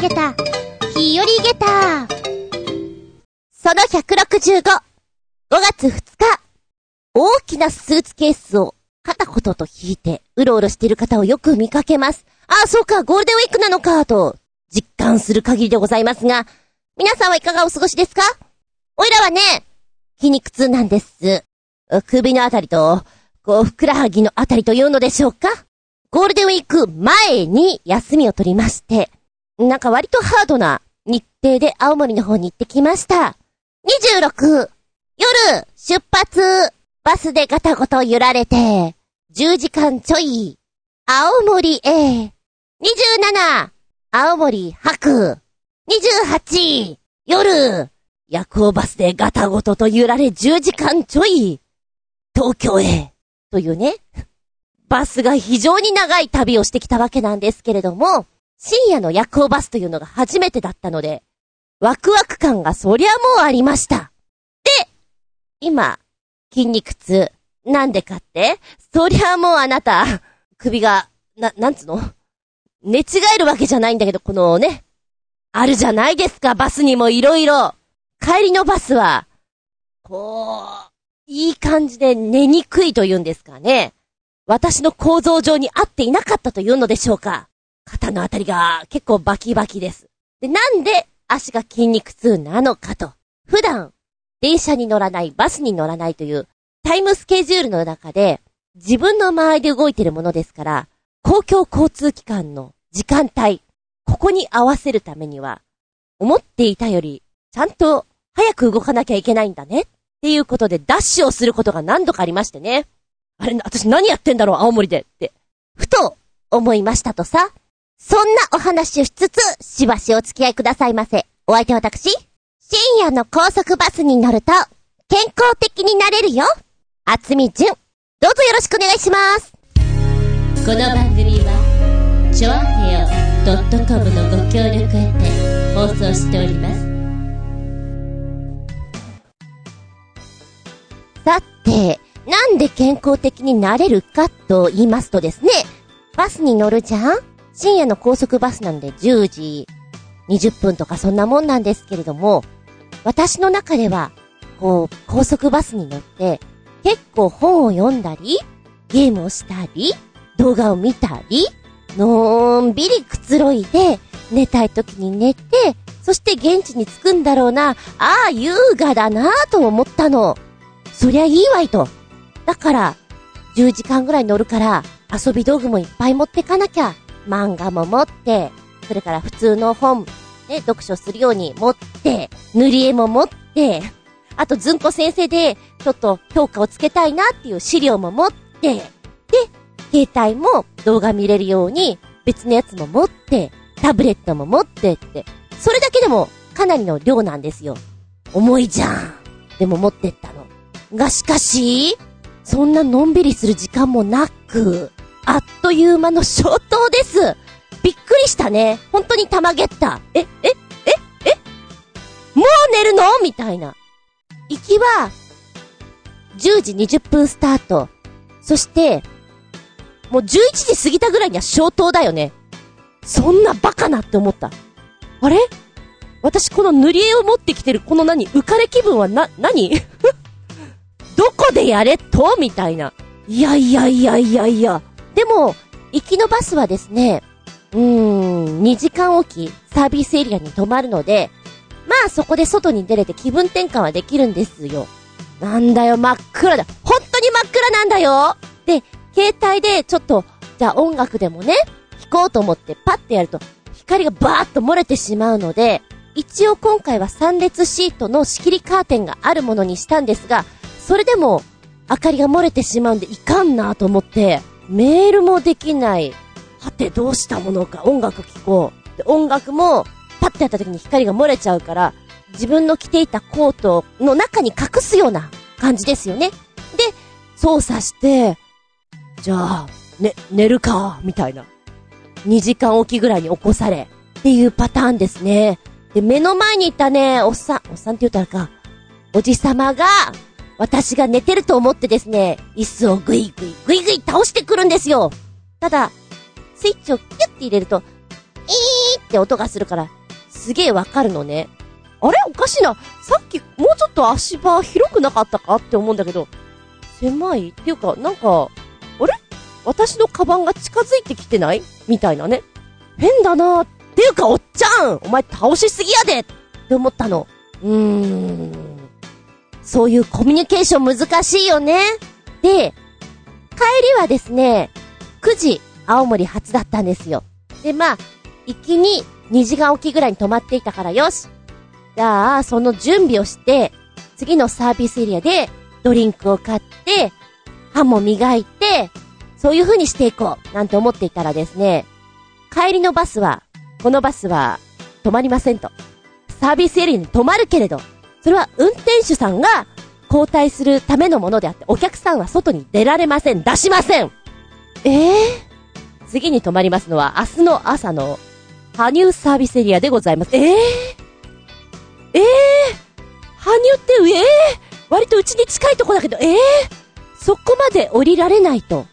げた、日和げた。その165、5月2日、大きなスーツケースを片言と引いて、うろうろしている方をよく見かけます。ああ、そうか、ゴールデンウィークなのか、と、実感する限りでございますが、皆さんはいかがお過ごしですか？おいらはね、筋肉痛なんです。首のあたりと、こう、ふくらはぎのあたりというのでしょうか？ゴールデンウィーク前に休みを取りまして、なんか割とハードな日程で青森の方に行ってきました。26、夜、出発、バスでガタゴト揺られて、10時間ちょい、青森へ、27、青森白、28、夜、夜行バスでガタゴトと揺られ10時間ちょい、東京へ、というね、バスが非常に長い旅をしてきたわけなんですけれども、深夜の夜行バスというのが初めてだったので、ワクワク感がそりゃもうありました。で、今、筋肉痛。なんでかって？そりゃもうあなた、首が、な、なんつうの？寝違えるわけじゃないんだけど、このね、あるじゃないですか、バスにもいろいろ。帰りのバスは、こう、いい感じで寝にくいというんですかね。私の構造上に合っていなかったというのでしょうか？肩のあたりが結構バキバキです。で、なんで足が筋肉痛なのかと。普段、電車に乗らない、バスに乗らないというタイムスケジュールの中で自分の周りで動いてるものですから、公共交通機関の時間帯、ここに合わせるためには、思っていたより、ちゃんと早く動かなきゃいけないんだね。っていうことでダッシュをすることが何度かありましてね。あれ、私何やってんだろう、青森で。って、ふと思いましたとさ。そんなお話をしつつ、しばしお付き合いくださいませ。お相手は私、深夜の高速バスに乗ると、健康的になれるよ。あつみじゅん。どうぞよろしくお願いします。この番組は、ちょあへよ .com のご協力へて放送しております。さて、なんで健康的になれるかと言いますとですね、バスに乗るじゃん深夜の高速バスなんで10時20分とかそんなもんなんですけれども、私の中では、こう、高速バスに乗って、結構本を読んだり、ゲームをしたり、動画を見たり、のんびりくつろいで、寝たい時に寝て、そして現地に着くんだろうな、ああ、優雅だなぁと思ったの。そりゃいいわいと。だから、10時間ぐらい乗るから、遊び道具もいっぱい持ってかなきゃ。漫画も持って、それから普通の本、ね、読書するように持って、塗り絵も持って、あとずんこ先生で、ちょっと評価をつけたいなっていう資料も持って、で、携帯も動画見れるように、別のやつも持って、タブレットも持ってって、それだけでもかなりの量なんですよ。重いじゃん。でも持ってったの。がしかし、そんなのんびりする時間もなく、あっという間の消灯です。びっくりしたね。本当にたまげった。え、え、え、えもう寝るの？みたいな。行きは、10時20分スタート。そして、もう11時過ぎたぐらいには消灯だよね。そんなバカなって思った。あれ？私この塗り絵を持ってきてるこの何？浮かれ気分はな、何？どこでやれと？みたいな。いやいやいやいやいや。でも、行きのバスはですね、うーん、2時間おき、サービスエリアに止まるので、まあそこで外に出れて気分転換はできるんですよ。なんだよ、真っ暗だ。本当に真っ暗なんだよで、携帯でちょっと、じゃあ音楽でもね、弾こうと思ってパッてやると、光がバーッと漏れてしまうので、一応今回は3列シートの仕切りカーテンがあるものにしたんですが、それでも、明かりが漏れてしまうんでいかんなと思って、メールもできない。はて、どうしたものか、音楽聴こう。で、音楽も、パッてやった時に光が漏れちゃうから、自分の着ていたコートの中に隠すような感じですよね。で、操作して、じゃあ、ね、寝るか、みたいな。2時間おきぐらいに起こされ、っていうパターンですね。で、目の前にいたね、おっさん、おっさんって言ったらか、おじさまが、私が寝てると思ってですね、椅子をぐいぐいぐいぐい倒してくるんですよ。ただ、スイッチをキュッて入れると、いーって音がするから、すげえわかるのね。あれ？おかしいな。さっき、もうちょっと足場広くなかったかって思うんだけど、狭い？っていうか、なんか、あれ？私のカバンが近づいてきてない？みたいなね。変だなっていうか、おっちゃんお前倒しすぎやでって思ったの。うーん。そういうコミュニケーション難しいよね。で、帰りはですね、9時、青森初だったんですよ。で、まあ、行きに2時間おきぐらいに泊まっていたからよし。じゃあ、その準備をして、次のサービスエリアでドリンクを買って、歯も磨いて、そういう風にしていこう、なんて思っていたらですね、帰りのバスは、このバスは止まりませんと。サービスエリアに止まるけれど、それは運転手さんが交代するためのものであって、お客さんは外に出られません。出しませんええー、次に止まりますのは明日の朝の羽生サービスエリアでございます。ええー、ええー、羽生って上、えー、割とうちに近いとこだけど、ええー、そこまで降りられないと。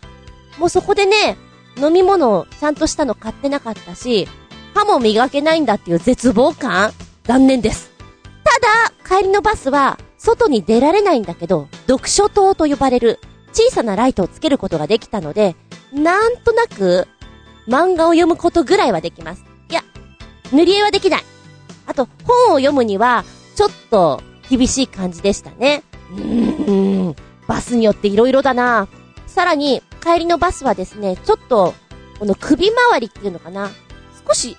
もうそこでね、飲み物をちゃんとしたの買ってなかったし、歯も磨けないんだっていう絶望感残念です。ただ、帰りのバスは、外に出られないんだけど、読書灯と呼ばれる小さなライトをつけることができたので、なんとなく、漫画を読むことぐらいはできます。いや、塗り絵はできない。あと、本を読むには、ちょっと、厳しい感じでしたね。うーん、バスによって色々だな。さらに、帰りのバスはですね、ちょっと、この首周りっていうのかな。少し、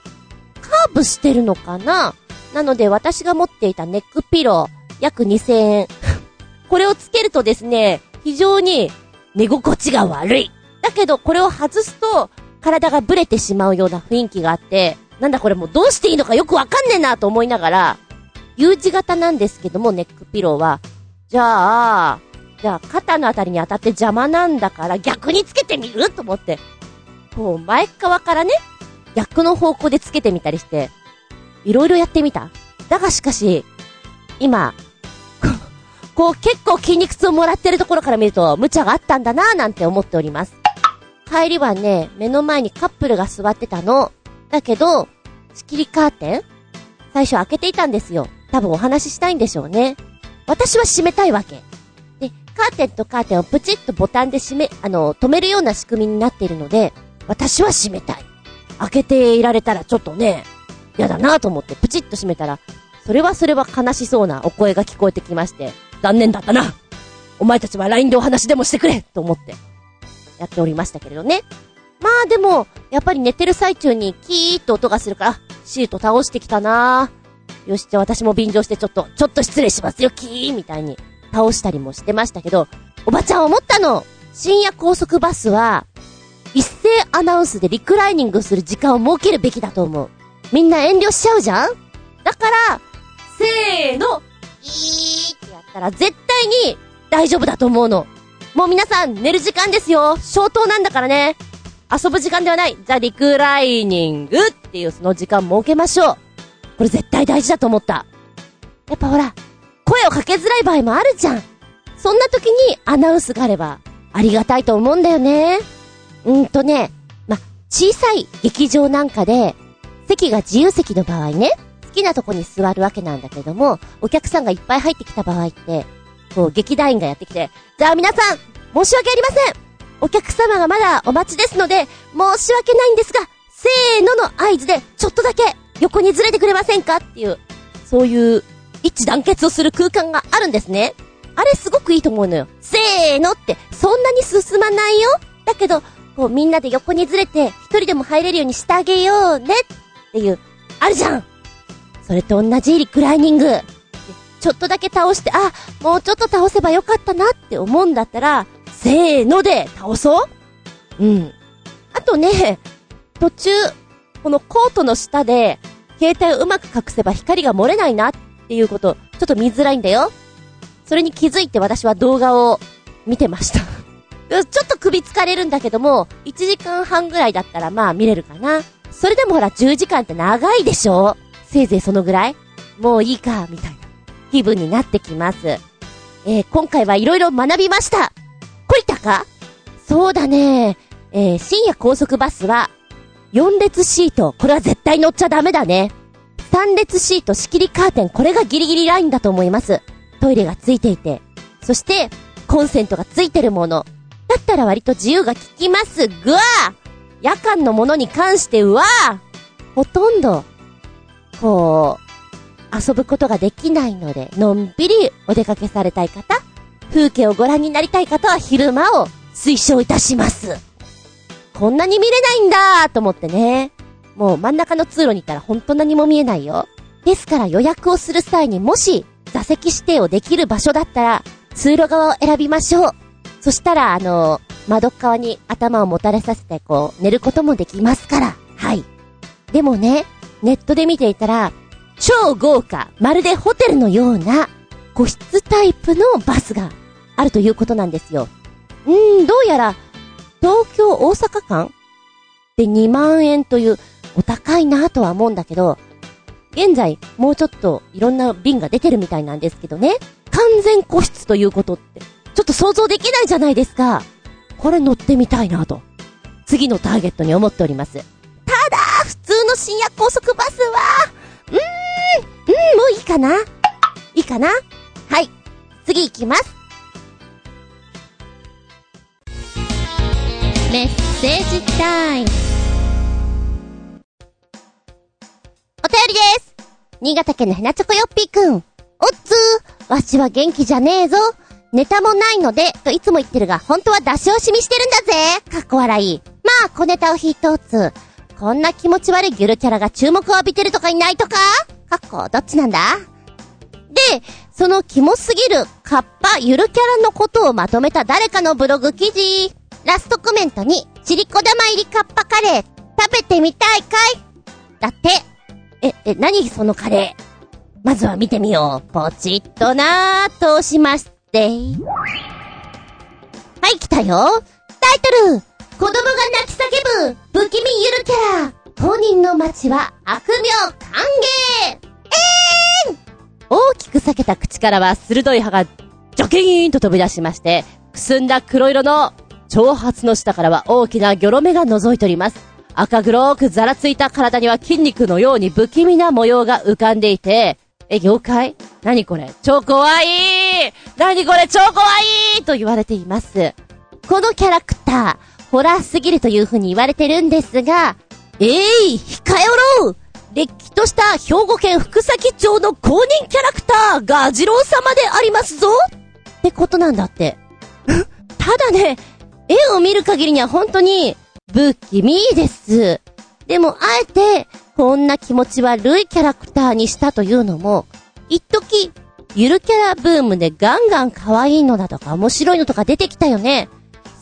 カーブしてるのかななので、私が持っていたネックピロー、約2000円。これをつけるとですね、非常に寝心地が悪い。だけど、これを外すと、体がブレてしまうような雰囲気があって、なんだこれもうどうしていいのかよくわかんねえなと思いながら、U 字型なんですけども、ネックピローは。じゃあ、じゃあ肩のあたりに当たって邪魔なんだから逆につけてみる？と思って。こう前側からね、逆の方向でつけてみたりして、いろいろやってみた。だがしかし、今、こう結構筋肉痛をもらってるところから見ると無茶があったんだなぁなんて思っております。帰りはね、目の前にカップルが座ってたの。だけど、仕切りカーテン最初開けていたんですよ。多分お話ししたいんでしょうね。私は閉めたいわけ。で、カーテンとカーテンをプチッとボタンで閉め、あの、止めるような仕組みになっているので、私は閉めたい。開けていられたらちょっとね、嫌だなと思ってプチッと閉めたら、それはそれは悲しそうなお声が聞こえてきまして、残念だったなお前たちは LINE でお話でもしてくれと思って、やっておりましたけれどね。まあでも、やっぱり寝てる最中にキーッと音がするから、シート倒してきたなよし、じゃあ私も便乗してちょっと、ちょっと失礼しますよ、キーみたいに倒したりもしてましたけど、おばちゃん思ったの深夜高速バスは、一斉アナウンスでリクライニングする時間を設けるべきだと思う。みんな遠慮しちゃうじゃん？だから、せーの、いーってやったら絶対に大丈夫だと思うの。もう皆さん寝る時間ですよ。消灯なんだからね。遊ぶ時間ではない。ザ・リクライニングっていうその時間設けましょう。これ絶対大事だと思った。やっぱほら、声をかけづらい場合もあるじゃん。そんな時にアナウンスがあればありがたいと思うんだよね。うんとね、ま、小さい劇場なんかで、席が自由席の場合ね、好きなとこに座るわけなんだけども、お客さんがいっぱい入ってきた場合って、こう、劇団員がやってきて、じゃあ皆さん、申し訳ありませんお客様がまだお待ちですので、申し訳ないんですが、せーのの合図で、ちょっとだけ横にずれてくれませんか？っていう、そういう一致団結をする空間があるんですね。あれすごくいいと思うのよ。せーのって、そんなに進まないよだけど、こうみんなで横にずれて、一人でも入れるようにしてあげようねっていう、あるじゃんそれと同じリクライニング。ちょっとだけ倒して、あ、もうちょっと倒せばよかったなって思うんだったら、せーので倒そううん。あとね、途中、このコートの下で、携帯をうまく隠せば光が漏れないなっていうこと、ちょっと見づらいんだよ。それに気づいて私は動画を見てました ちょっと首疲れるんだけども、1時間半ぐらいだったらまあ見れるかな。それでもほら10時間って長いでしょ？せいぜいそのぐらい？もういいか、みたいな気分になってきます。えー、今回はいろいろ学びました。懲りたか？そうだね。えー、深夜高速バスは、4列シート、これは絶対乗っちゃダメだね。3列シート、仕切りカーテン、これがギリギリラインだと思います。トイレがついていて。そして、コンセントがついてるもの。だったら割と自由が利きますが、夜間のものに関しては、ほとんど、こう、遊ぶことができないので、のんびりお出かけされたい方、風景をご覧になりたい方は昼間を推奨いたします。こんなに見れないんだと思ってね。もう真ん中の通路に行ったらほんと何も見えないよ。ですから予約をする際にもし座席指定をできる場所だったら通路側を選びましょう。そしたらあの、窓側に頭をもたれさせてこう寝ることもできますから。はい。でもね、ネットで見ていたら超豪華、まるでホテルのような個室タイプのバスがあるということなんですよ。うーん、どうやら東京大阪間？で2万円というお高いなとは思うんだけど、現在もうちょっといろんな便が出てるみたいなんですけどね、完全個室ということって、ちょっと想像できないじゃないですか。これ乗ってみたいなと。次のターゲットに思っております。ただ、普通の深夜高速バスは、うーん、うん、もういいかな？いいかな？はい。次行きます。メッセージタイム。お便りです。新潟県のヘナチョコヨッピーくん。おっつー、わしは元気じゃねえぞ。ネタもないので、といつも言ってるが、本当は出し惜しみしてるんだぜ。かっこ笑い。まあ、小ネタを引いとつ。こんな気持ち悪いギュルキャラが注目を浴びてるとかいないとか？かっこ、どっちなんだ？で、そのキモすぎるカッパゆるキャラのことをまとめた誰かのブログ記事。ラストコメントに、チリコ玉入りカッパカレー、食べてみたいかい？だって。え、え、何そのカレー？まずは見てみよう。ポチッとなー、通しましたて。はい、来たよ。タイトル子供が泣き叫ぶ不気味ゆるキャラ当人の街は悪名歓迎えーん大きく裂けた口からは鋭い歯がジョキーンと飛び出しまして、くすんだ黒色の長髪の下からは大きなギョロ目が覗いております。赤黒くざらついた体には筋肉のように不気味な模様が浮かんでいて、え、妖怪？何これ？超怖い！何これ？超怖い！と言われています。このキャラクター、ホラーすぎるという風に言われてるんですが、えい、ー、控えおろう！れっきとした兵庫県福崎町の公認キャラクター、ガジロウ様でありますぞ！ってことなんだって。ただね、絵を見る限りには本当に、不気味です。でも、あえて、こんな気持ち悪いキャラクターにしたというのも、一時、ゆるキャラブームでガンガン可愛いのだとか面白いのとか出てきたよね。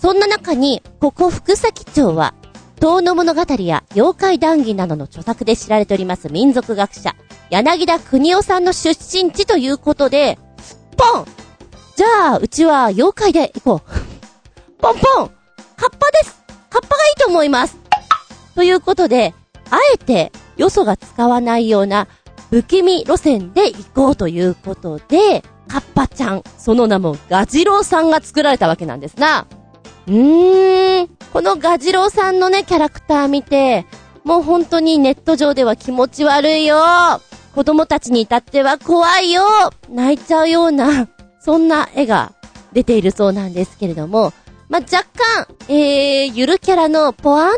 そんな中に、ここ福崎町は、遠野物語や妖怪談義などの著作で知られております民族学者、柳田国夫さんの出身地ということで、ポンじゃあ、うちは妖怪で行こう。ポンポンカッパですカッパがいいと思いますということで、あえて、よそが使わないような、不気味路線で行こうということで、カッパちゃん、その名もガジロウさんが作られたわけなんですな。うーん、このガジロウさんのね、キャラクター見て、もう本当にネット上では気持ち悪いよ。子供たちに至っては怖いよ。泣いちゃうような、そんな絵が出ているそうなんですけれども、まあ、若干、えー、ゆるキャラのポワン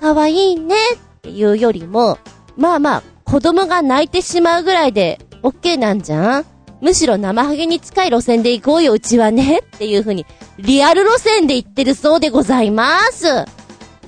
かわいいねっていうよりも、まあまあ、子供が泣いてしまうぐらいで、オッケーなんじゃん？むしろ生ハゲに近い路線で行こうよ、うちはね。っていう風に、リアル路線で行ってるそうでございます。へ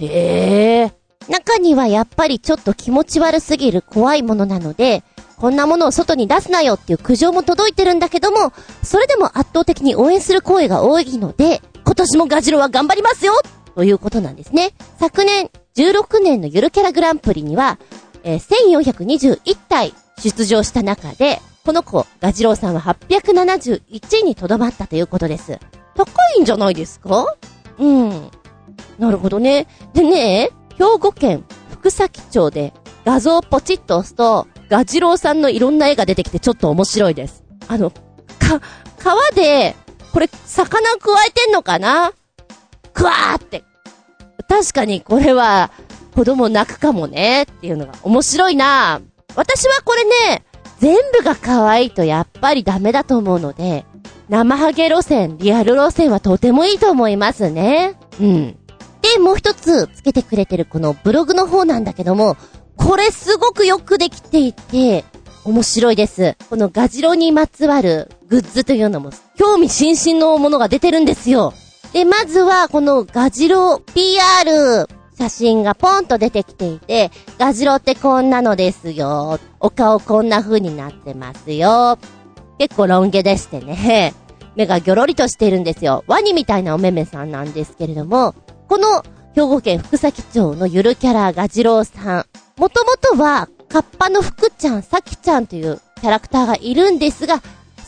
え。中にはやっぱりちょっと気持ち悪すぎる怖いものなので、こんなものを外に出すなよっていう苦情も届いてるんだけども、それでも圧倒的に応援する声が多いので、今年もガジロは頑張りますよということなんですね。昨年、16年のゆるキャラグランプリには、えー、1421体出場した中で、この子、ガジロウさんは871位にとどまったということです。高いんじゃないですか？うん。なるほどね。でね、兵庫県福崎町で画像をポチッと押すと、ガジロウさんのいろんな絵が出てきてちょっと面白いです。あの、か、川でこれ、魚加えてんのかな？クワーって。確かにこれは、子供泣くかもねっていうのが面白いな私はこれね、全部が可愛いとやっぱりダメだと思うので、生ハゲ路線、リアル路線はとてもいいと思いますね。うん。で、もう一つつけてくれてるこのブログの方なんだけども、これすごくよくできていて、面白いです。このガジロにまつわるグッズというのも、興味津々のものが出てるんですよ。で、まずは、このガジロ PR 写真がポンと出てきていて、ガジロってこんなのですよ。お顔こんな風になってますよ。結構ロン毛でしてね。目がギョロリとしてるんですよ。ワニみたいなおめめさんなんですけれども、この兵庫県福崎町のゆるキャラガジロウさん。もともとは、カッパの福ちゃん、さきちゃんというキャラクターがいるんですが、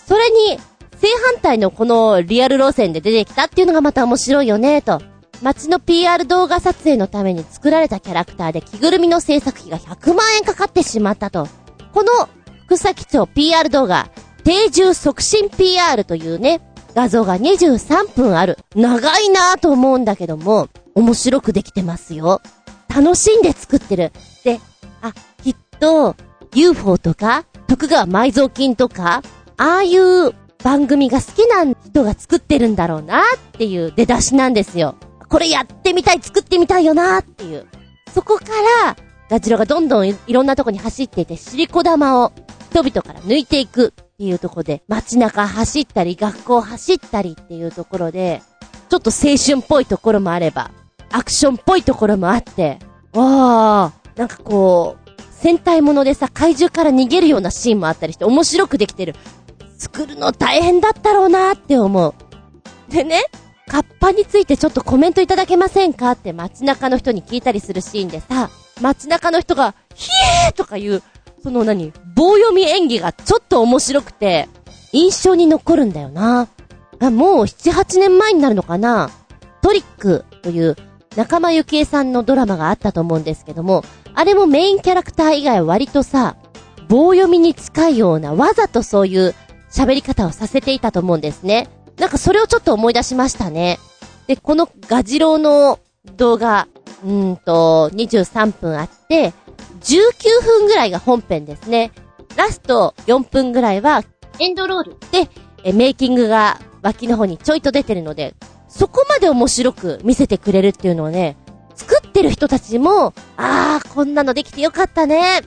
それに正反対のこのリアル路線で出てきたっていうのがまた面白いよね、と。街の PR 動画撮影のために作られたキャラクターで着ぐるみの制作費が100万円かかってしまったと。この福崎町 PR 動画、定住促進 PR というね、画像が23分ある。長いなぁと思うんだけども、面白くできてますよ。楽しんで作ってる。で、あ、きっと、UFO とか、徳川埋蔵金とか、ああいう番組が好きな人が作ってるんだろうなっていう出だしなんですよ。これやってみたい、作ってみたいよなっていう。そこから、ガジロがどんどんいろんなとこに走っていて、シリコ玉を人々から抜いていくっていうとこで、街中走ったり、学校走ったりっていうところで、ちょっと青春っぽいところもあれば、アクションっぽいところもあって、わー、なんかこう、戦隊ものでさ、怪獣から逃げるようなシーンもあったりして面白くできてる。作るの大変だったろうなって思う。でね、カッパについてちょっとコメントいただけませんか？って街中の人に聞いたりするシーンでさ、街中の人が、ヒエーとか言う、その何、棒読み演技がちょっと面白くて、印象に残るんだよな。あ、もう7、8年前になるのかな？トリックという仲間由紀恵さんのドラマがあったと思うんですけども、あれもメインキャラクター以外は割とさ、棒読みに近いようなわざとそういう喋り方をさせていたと思うんですね。なんかそれをちょっと思い出しましたね。で、このガジロウの動画、うんと、23分あって、19分ぐらいが本編ですね。ラスト4分ぐらいは、エンドロールで、え、メイキングが脇の方にちょいと出てるので、そこまで面白く見せてくれるっていうのはね、作ってる人たちも、あー、こんなのできてよかったね。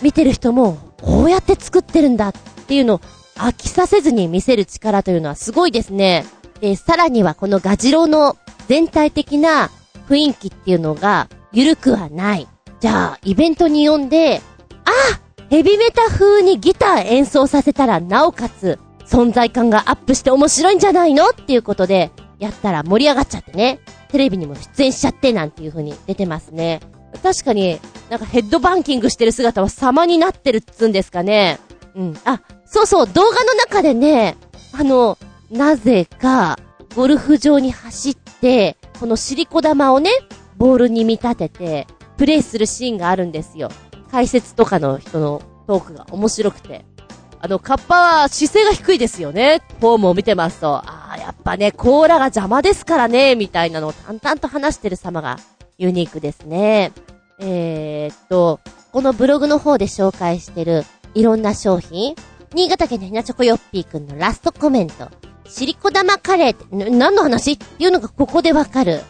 見てる人も、こうやって作ってるんだっていうのを飽きさせずに見せる力というのはすごいですね。で、さらにはこのガジロの全体的な雰囲気っていうのが緩くはない。じゃあ、イベントに呼んで、あヘビメタ風にギター演奏させたらなおかつ存在感がアップして面白いんじゃないのっていうことで、やったら盛り上がっちゃってね。テレビにも出演しちゃってなんていう風に出てますね。確かに、なんかヘッドバンキングしてる姿は様になってるっつうんですかね。うん。あ、そうそう、動画の中でね、あの、なぜか、ゴルフ場に走って、このシリコ玉をね、ボールに見立てて、プレイするシーンがあるんですよ。解説とかの人のトークが面白くて。あの、カッパは姿勢が低いですよね。フォームを見てますと、ああ、やっぱね、甲羅が邪魔ですからね、みたいなのを淡々と話してる様がユニークですね。えー、っと、このブログの方で紹介してるいろんな商品、新潟県のひなチョコヨッピーくんのラストコメント。シリコ玉カレーって、何の話っていうのがここでわかる。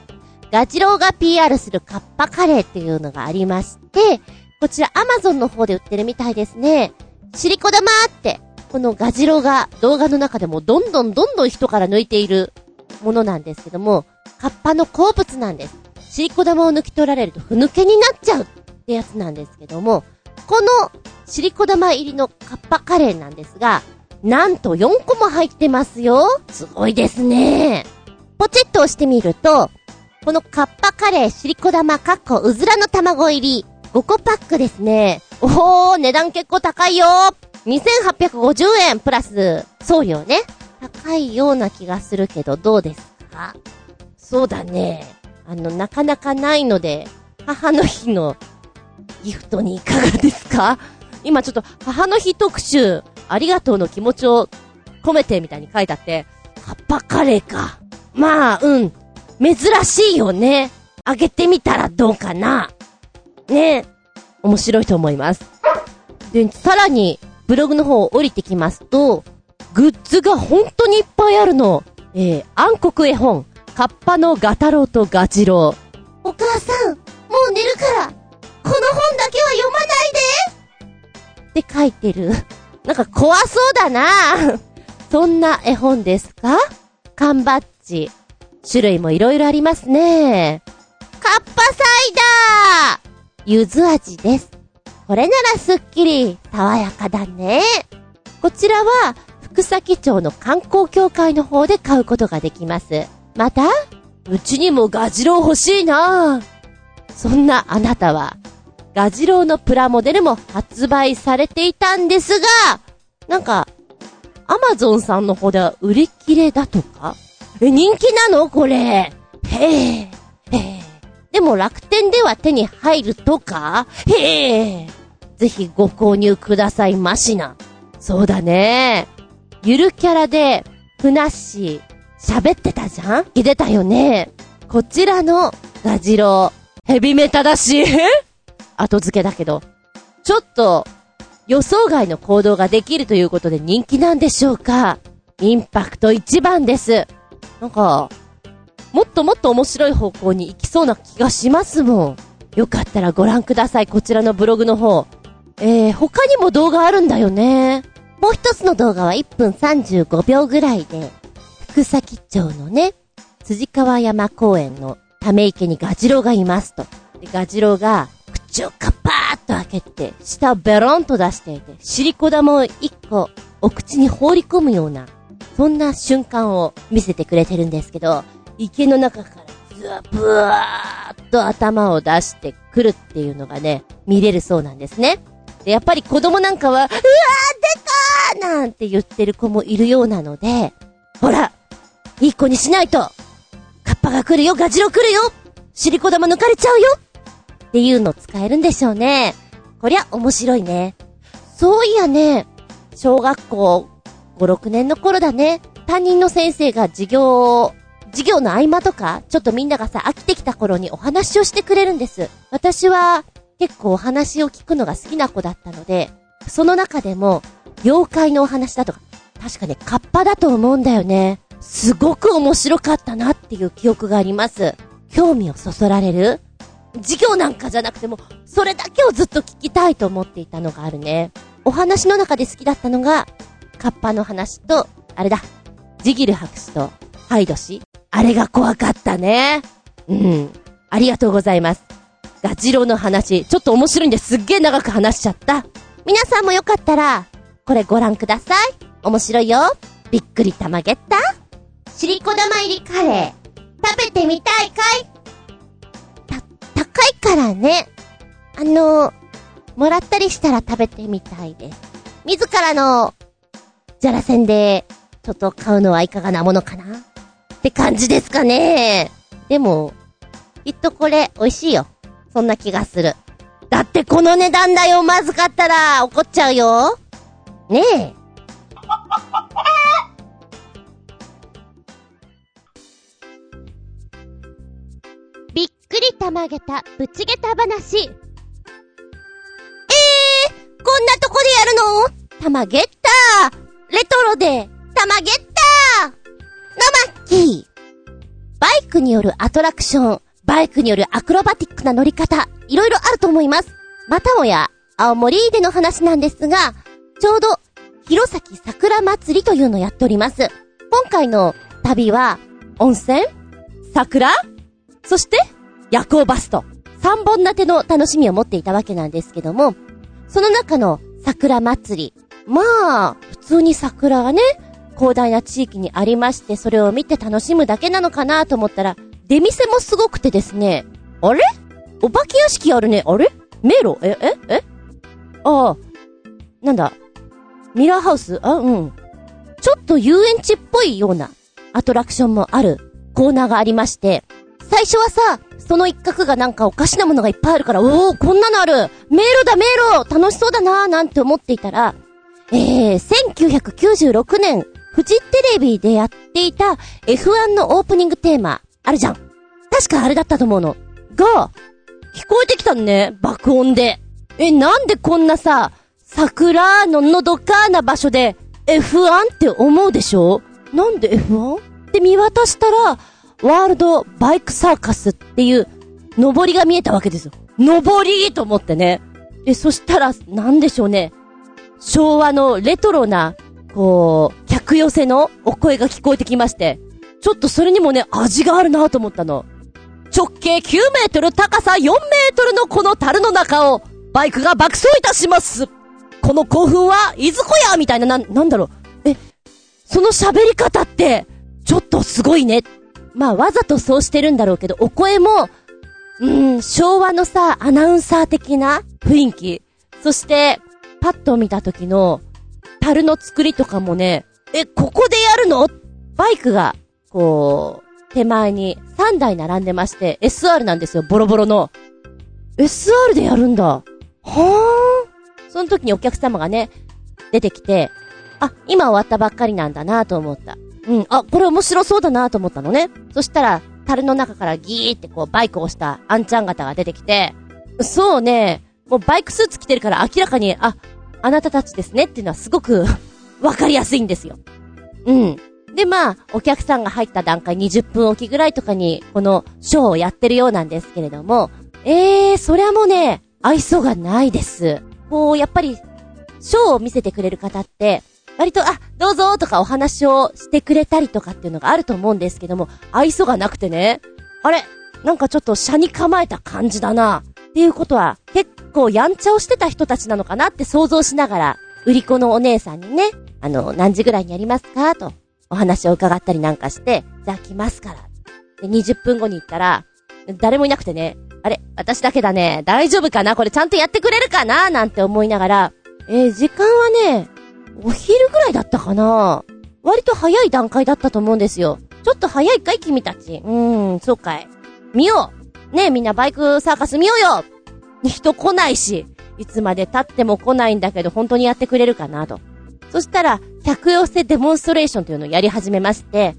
ガチローが PR するカッパカレーっていうのがありまして、こちらアマゾンの方で売ってるみたいですね。シリコ玉って、このガジローが動画の中でもどんどんどんどん人から抜いているものなんですけども、カッパの好物なんです。シリコ玉を抜き取られるとふぬけになっちゃうってやつなんですけども、このシリコ玉入りのカッパカレーなんですが、なんと4個も入ってますよ。すごいですね。ポチッと押してみると、このカッパカレーシリコ玉かっこうずらの卵入り5個パックですね。おー、値段結構高いよ !2850 円プラス送料ね。高いような気がするけどどうですか？そうだね。あの、なかなかないので、母の日のギフトにいかがですか？今ちょっと母の日特集、ありがとうの気持ちを込めてみたいに書いてあって、カッパカレーか。まあ、うん。珍しいよね。あげてみたらどうかな。ね面白いと思います。で、さらに、ブログの方を降りてきますと、グッズが本当にいっぱいあるの。えー、暗黒絵本、カッパのガタロウとガジロウ。お母さん、もう寝るから、この本だけは読まないでって書いてる。なんか怖そうだなそんな絵本ですか？缶バッジ。種類もいろいろありますね。カッパサイダー柚子味です。これならすっきり、爽やかだね。こちらは、福崎町の観光協会の方で買うことができます。また、うちにもガジロウ欲しいなそんなあなたは、ガジロウのプラモデルも発売されていたんですが、なんか、アマゾンさんの方では売り切れだとか？え、人気なの？これ。へえ、へえ。でも楽天では手に入るとか？へえ。ぜひご購入くださいましな。そうだね。ゆるキャラで、ふなっしー、喋ってたじゃん？出たよね。こちらのガジロウ、ヘビメタだし、後付けだけど、ちょっと予想外の行動ができるということで人気なんでしょうか？インパクト一番です。なんか、もっともっと面白い方向に行きそうな気がしますもん。よかったらご覧ください、こちらのブログの方。えー、他にも動画あるんだよね。もう一つの動画は1分35秒ぐらいで、福崎町のね、辻川山公園のため池にガジロウがいますと。で、ガジロウが、口をカパーッと開けて、舌をベロンと出していて、尻子玉を一個、お口に放り込むような、そんな瞬間を見せてくれてるんですけど、池の中からずわ、ぶわーっと頭を出してくるっていうのがね、見れるそうなんですね。で、やっぱり子供なんかは、うわー出たーなんて言ってる子もいるようなので、ほらいい子にしないとカッパが来るよガジロ来るよシリコ玉抜かれちゃうよっていうの使えるんでしょうね。こりゃ面白いね。そういやね、小学校5、6年の頃だね。担任の先生が授業、授業の合間とか、ちょっとみんながさ、飽きてきた頃にお話をしてくれるんです。私は結構お話を聞くのが好きな子だったので、その中でも、妖怪のお話だとか、確かね、カッパだと思うんだよね。すごく面白かったなっていう記憶があります。興味をそそられる授業なんかじゃなくても、それだけをずっと聞きたいと思っていたのがあるね。お話の中で好きだったのが、カッパの話と、あれだ、ジギル博士とハイド氏あれが怖かったね。うん。ありがとうございます。ガジロの話、ちょっと面白いんですっげえ長く話しちゃった。皆さんもよかったら、これご覧ください。面白いよ。びっくりたまげったシリコ玉入りカレー、食べてみたいかい、いからね。あの、もらったりしたら食べてみたいです。自らの、じゃらせんで、ちょっと買うのはいかがなものかなって感じですかね。でも、きっとこれ、美味しいよ。そんな気がする。だってこの値段だよ、まずかったら、怒っちゃうよ。ねえ。くりたまげた、ぶちげた話。えー、こんなとこでやるの？たまげったレトロで、たまげったのまっきー。バイクによるアトラクション、バイクによるアクロバティックな乗り方、いろいろあると思います。またもや、青森での話なんですが、ちょうど、弘前桜祭りというのをやっております。今回の旅は、温泉？桜？そして、夜行バスと、三本立ての楽しみを持っていたわけなんですけども、その中の桜祭り。まあ、普通に桜がね、広大な地域にありまして、それを見て楽しむだけなのかなと思ったら、出店もすごくてですね、あれ？お化け屋敷あるね。あれ？迷路？え、え、え？ああ、なんだ？ミラーハウス？あ、うん。ちょっと遊園地っぽいようなアトラクションもあるコーナーがありまして、最初はさ、その一角がなんかおかしなものがいっぱいあるから、おー、こんなのある迷路だ迷路楽しそうだなーなんて思っていたら、えー、1996年、フジテレビでやっていた F1 のオープニングテーマ、あるじゃん。確かあれだったと思うの。が、聞こえてきたのね、爆音で。え、なんでこんなさ、桜ののどかな場所で F1 って思うでしょ？なんで F1? って見渡したら、ワールドバイクサーカスっていう、上りが見えたわけですよ。上りと思ってね。で、そしたら、なんでしょうね。昭和のレトロな、こう、客寄せのお声が聞こえてきまして、ちょっとそれにもね、味があるなと思ったの。直径9メートル、高さ4メートルのこの樽の中を、バイクが爆走いたしますこの興奮は、いずこやみたいな、な、なんだろう。え、その喋り方って、ちょっとすごいね。まあ、わざとそうしてるんだろうけど、お声も、うん、昭和のさ、アナウンサー的な雰囲気。そして、パッと見た時の、樽の作りとかもね、え、ここでやるの？バイクが、こう、手前に3台並んでまして、SR なんですよ、ボロボロの。SR でやるんだ。はぁその時にお客様がね、出てきて、あ、今終わったばっかりなんだなと思った。うん、あ、これ面白そうだなと思ったのね。そしたら、樽の中からギーってこうバイクを押したアンちゃん方が出てきて、そうね、もうバイクスーツ着てるから明らかに、あ、あなたたちですねっていうのはすごく わかりやすいんですよ。うん。で、まあ、お客さんが入った段階20分おきぐらいとかに、このショーをやってるようなんですけれども、えー、そりゃもうね、愛想がないです。こう、やっぱり、ショーを見せてくれる方って、割と、あ、どうぞとかお話をしてくれたりとかっていうのがあると思うんですけども、愛想がなくてね、あれなんかちょっと車に構えた感じだな。っていうことは、結構やんちゃをしてた人たちなのかなって想像しながら、売り子のお姉さんにね、あの、何時ぐらいにやりますか？と、お話を伺ったりなんかして、じゃあ来ますから。で、20分後に行ったら、誰もいなくてね、あれ私だけだね、大丈夫かな？これちゃんとやってくれるかな？なんて思いながら、えー、時間はね、お昼ぐらいだったかな？割と早い段階だったと思うんですよ。ちょっと早いかい君たち。うーん、そうかい。見ようねえ、みんなバイクサーカス見ようよ人来ないし、いつまで経っても来ないんだけど、本当にやってくれるかなと。そしたら、客寄せデモンストレーションというのをやり始めまして、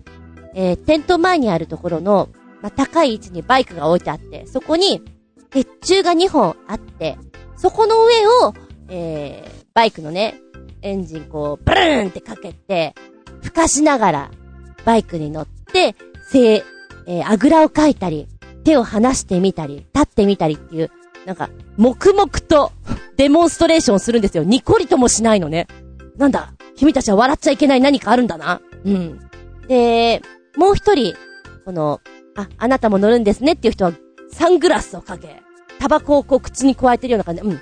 えー、テント前にあるところの、まあ、高い位置にバイクが置いてあって、そこに、鉄柱が2本あって、そこの上を、えー、バイクのね、エンジンこう、ブルーンってかけて、吹かしながら、バイクに乗って、せえー、あぐらをかいたり、手を離してみたり、立ってみたりっていう、なんか、黙々と、デモンストレーションするんですよ。ニコリともしないのね。なんだ、君たちは笑っちゃいけない何かあるんだな。うん。で、もう一人、この、あ、あなたも乗るんですねっていう人は、サングラスをかけ、タバコをこう口に加えてるような感じで、うん。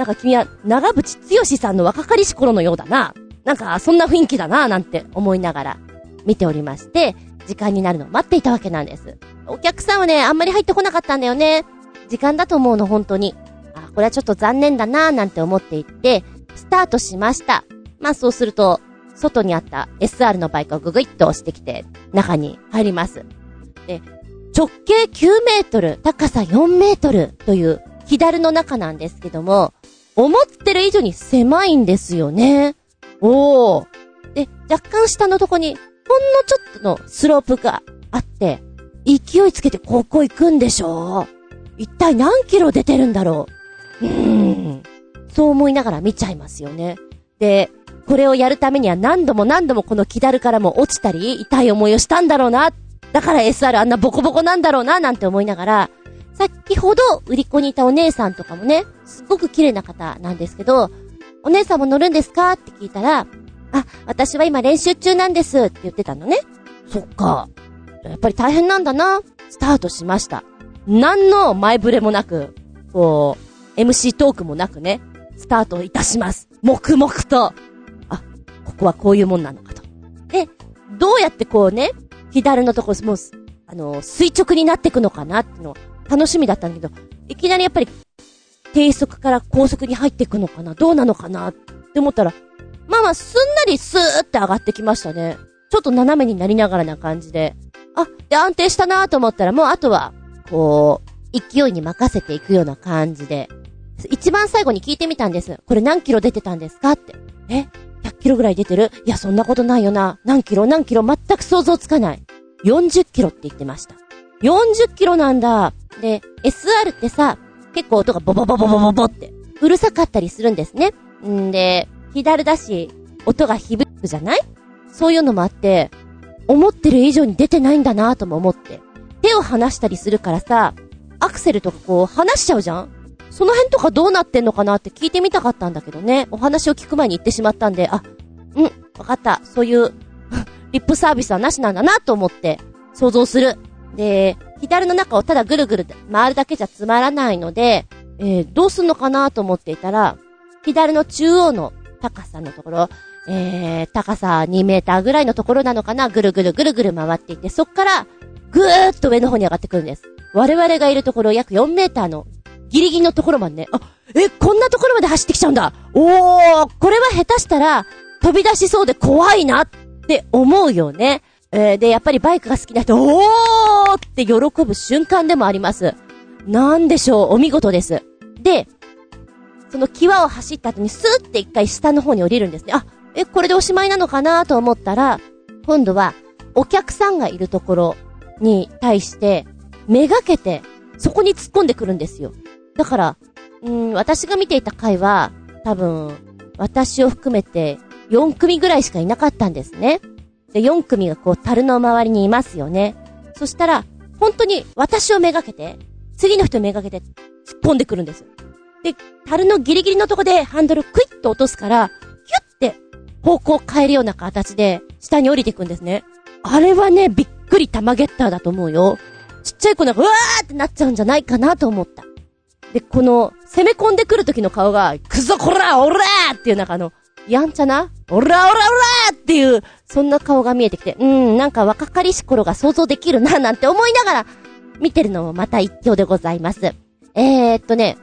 なんか君は、長渕剛さんの若かりし頃のようだな。なんか、そんな雰囲気だな、なんて思いながら、見ておりまして、時間になるのを待っていたわけなんです。お客さんはね、あんまり入ってこなかったんだよね。時間だと思うの、本当に。あ、これはちょっと残念だななんて思っていって、スタートしました。まあそうすると、外にあった SR のバイクをググイッと押してきて、中に入ります。で、直径9メートル、高さ4メートルという左の中なんですけども、思ってる以上に狭いんですよね。おー。で、若干下のとこに、ほんのちょっとのスロープがあって、勢いつけてここ行くんでしょ一体何キロ出てるんだろううーん。そう思いながら見ちゃいますよね。で、これをやるためには何度も何度もこの木だるからも落ちたり、痛い思いをしたんだろうな。だから SR あんなボコボコなんだろうな、なんて思いながら、先ほど売り子にいたお姉さんとかもね、すっごく綺麗な方なんですけど、お姉さんも乗るんですかって聞いたら、あ、私は今練習中なんですって言ってたのね。そっか。やっぱり大変なんだな。スタートしました。何の前触れもなく、こう、MC トークもなくね、スタートいたします。黙々と。あ、ここはこういうもんなのかと。で、どうやってこうね、左のところ、もう、あの、垂直になっていくのかなっての楽しみだったんだけど、いきなりやっぱり、低速から高速に入っていくのかなどうなのかなって思ったら、まあまあ、すんなりスーって上がってきましたね。ちょっと斜めになりながらな感じで。あ、で、安定したなと思ったら、もうあとは、こう、勢いに任せていくような感じで、一番最後に聞いてみたんです。これ何キロ出てたんですかって。え ?100 キロぐらい出てる？いや、そんなことないよな。何キロ？何キロ？全く想像つかない。40キロって言ってました。40キロなんだ。で、SR ってさ、結構音がボボボボボボボって、うるさかったりするんですね。んで、左だし、音が響くじゃない？そういうのもあって、思ってる以上に出てないんだなとも思って。手を離したりするからさ、アクセルとかこう離しちゃうじゃん？その辺とかどうなってんのかなって聞いてみたかったんだけどね。お話を聞く前に言ってしまったんで、あ、うん、わかった。そういう リップサービスはなしなんだなと思って想像する。で、左の中をただぐるぐる回るだけじゃつまらないので、えー、どうすんのかなと思っていたら、左の中央の高さのところ、えー、高さ2メーターぐらいのところなのかなぐるぐるぐるぐる回っていって、そっから、ぐーっと上の方に上がってくるんです。我々がいるところ約4メーターのギリギリのところまでね、あ、え、こんなところまで走ってきちゃうんだおー、これは下手したら飛び出しそうで怖いなって思うよね。えー、で、やっぱりバイクが好きな人、おーって喜ぶ瞬間でもあります。なんでしょう、お見事です。で、その際を走った後にスーって一回下の方に降りるんですね。あ、え、これでおしまいなのかなと思ったら、今度はお客さんがいるところに対して、めがけて、そこに突っ込んでくるんですよ。だから、うん、私が見ていた回は、多分、私を含めて4組ぐらいしかいなかったんですね。で、4組がこう、樽の周りにいますよね。そしたら、本当に私をめがけて、次の人めがけて突っ込んでくるんです。で、樽のギリギリのとこでハンドルクイッと落とすから、キュッて方向を変えるような形で下に降りていくんですね。あれはね、びっくり玉ゲッターだと思うよ。ちっちゃい子なんか、うわーってなっちゃうんじゃないかなと思った。で、この、攻め込んでくる時の顔が、くそこらおらーっていうなんかあの、やんちゃなおらおらおらっていう、そんな顔が見えてきて、うん、なんか若かりし頃が想像できるな、なんて思いながら、見てるのもまた一興でございます。えー、っとね、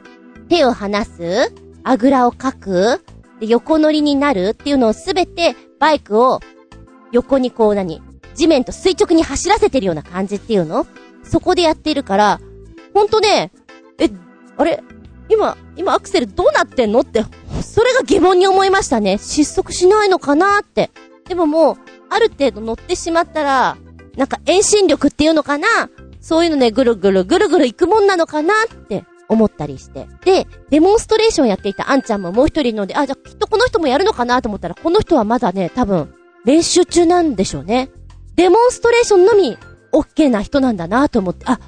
手を離す、あぐらをかく、で、横乗りになるっていうのをすべて、バイクを、横にこう何地面と垂直に走らせてるような感じっていうの？そこでやっているから、ほんとね、え、あれ？今、今アクセルどうなってんのって、それが疑問に思いましたね。失速しないのかなって。でももう、ある程度乗ってしまったら、なんか遠心力っていうのかな？そういうのね、ぐるぐるぐるぐる行くもんなのかなって思ったりして。で、デモンストレーションやっていたあんちゃんももう一人ので、あ、じゃあきっとこの人もやるのかなと思ったら、この人はまだね、多分、練習中なんでしょうね。デモンストレーションのみ、オッケーな人なんだなと思って、あ、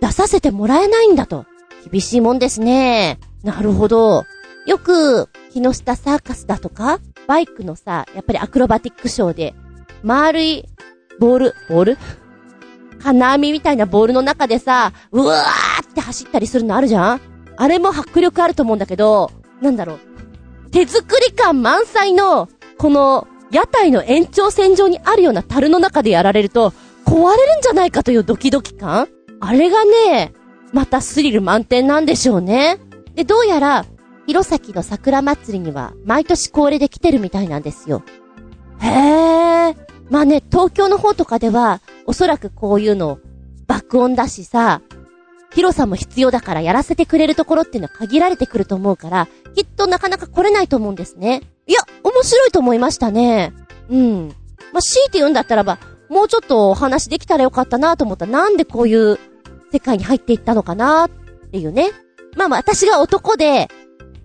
出させてもらえないんだと。厳しいもんですね。なるほど。よく、木下サーカスだとか、バイクのさ、やっぱりアクロバティックショーで、丸い、ボール、ボール？金網みたいなボールの中でさ、うわーって走ったりするのあるじゃん？あれも迫力あると思うんだけど、なんだろう。手作り感満載の、この、屋台の延長線上にあるような樽の中でやられると、壊れるんじゃないかというドキドキ感？あれがね、またスリル満点なんでしょうね。で、どうやら、弘前の桜祭りには、毎年恒例で来てるみたいなんですよ。へえ。まあね、東京の方とかでは、おそらくこういうの、爆音だしさ、広さも必要だからやらせてくれるところっていうのは限られてくると思うから、きっとなかなか来れないと思うんですね。いや、面白いと思いましたね。うん。まあ、強いて言うんだったらば、もうちょっとお話できたらよかったなと思った、なんでこういう世界に入っていったのかなっていうね。まあまあ、私が男で、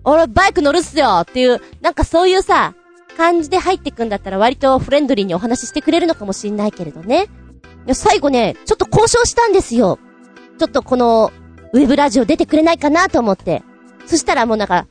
俺バイク乗るっすよっていう、なんかそういうさ、感じで入ってくんだったら割とフレンドリーにお話ししてくれるのかもしんないけれどね。最後ね、ちょっと交渉したんですよ。ちょっとこの、ウェブラジオ出てくれないかなと思って。そしたらもうなんか、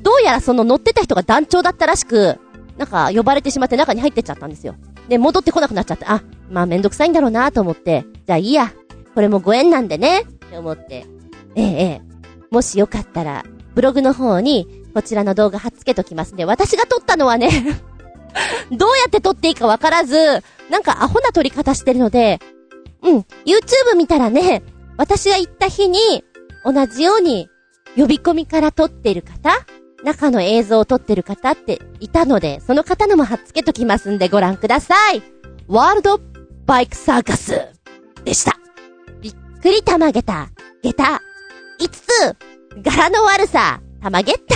どうやらその乗ってた人が団長だったらしく、なんか呼ばれてしまって中に入ってっちゃったんですよ。で、戻ってこなくなっちゃった。あ、まあめんどくさいんだろうなと思って、じゃあいいや。これもご縁なんでね。って思って。ええ、え。もしよかったら、ブログの方に、こちらの動画貼っつけときますんで、私が撮ったのはね どうやって撮っていいかわからず、なんかアホな撮り方してるので、うん、YouTube 見たらね、私が行った日に、同じように、呼び込みから撮ってる方中の映像を撮ってる方っていたので、その方のも貼っつけときますんでご覧ください。ワールドバイクサーカスでした。びっくりたまげた、げた、5つ、柄の悪さ、たまげった。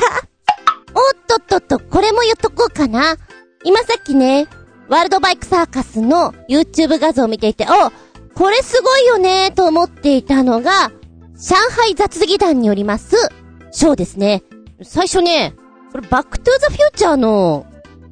おっとっとっと、これも言っとこうかな。今さっきね、ワールドバイクサーカスの YouTube 画像を見ていて、お、これすごいよねと思っていたのが、上海雑技団によります、ショーですね。最初ね、これバックトゥーザフューチャーの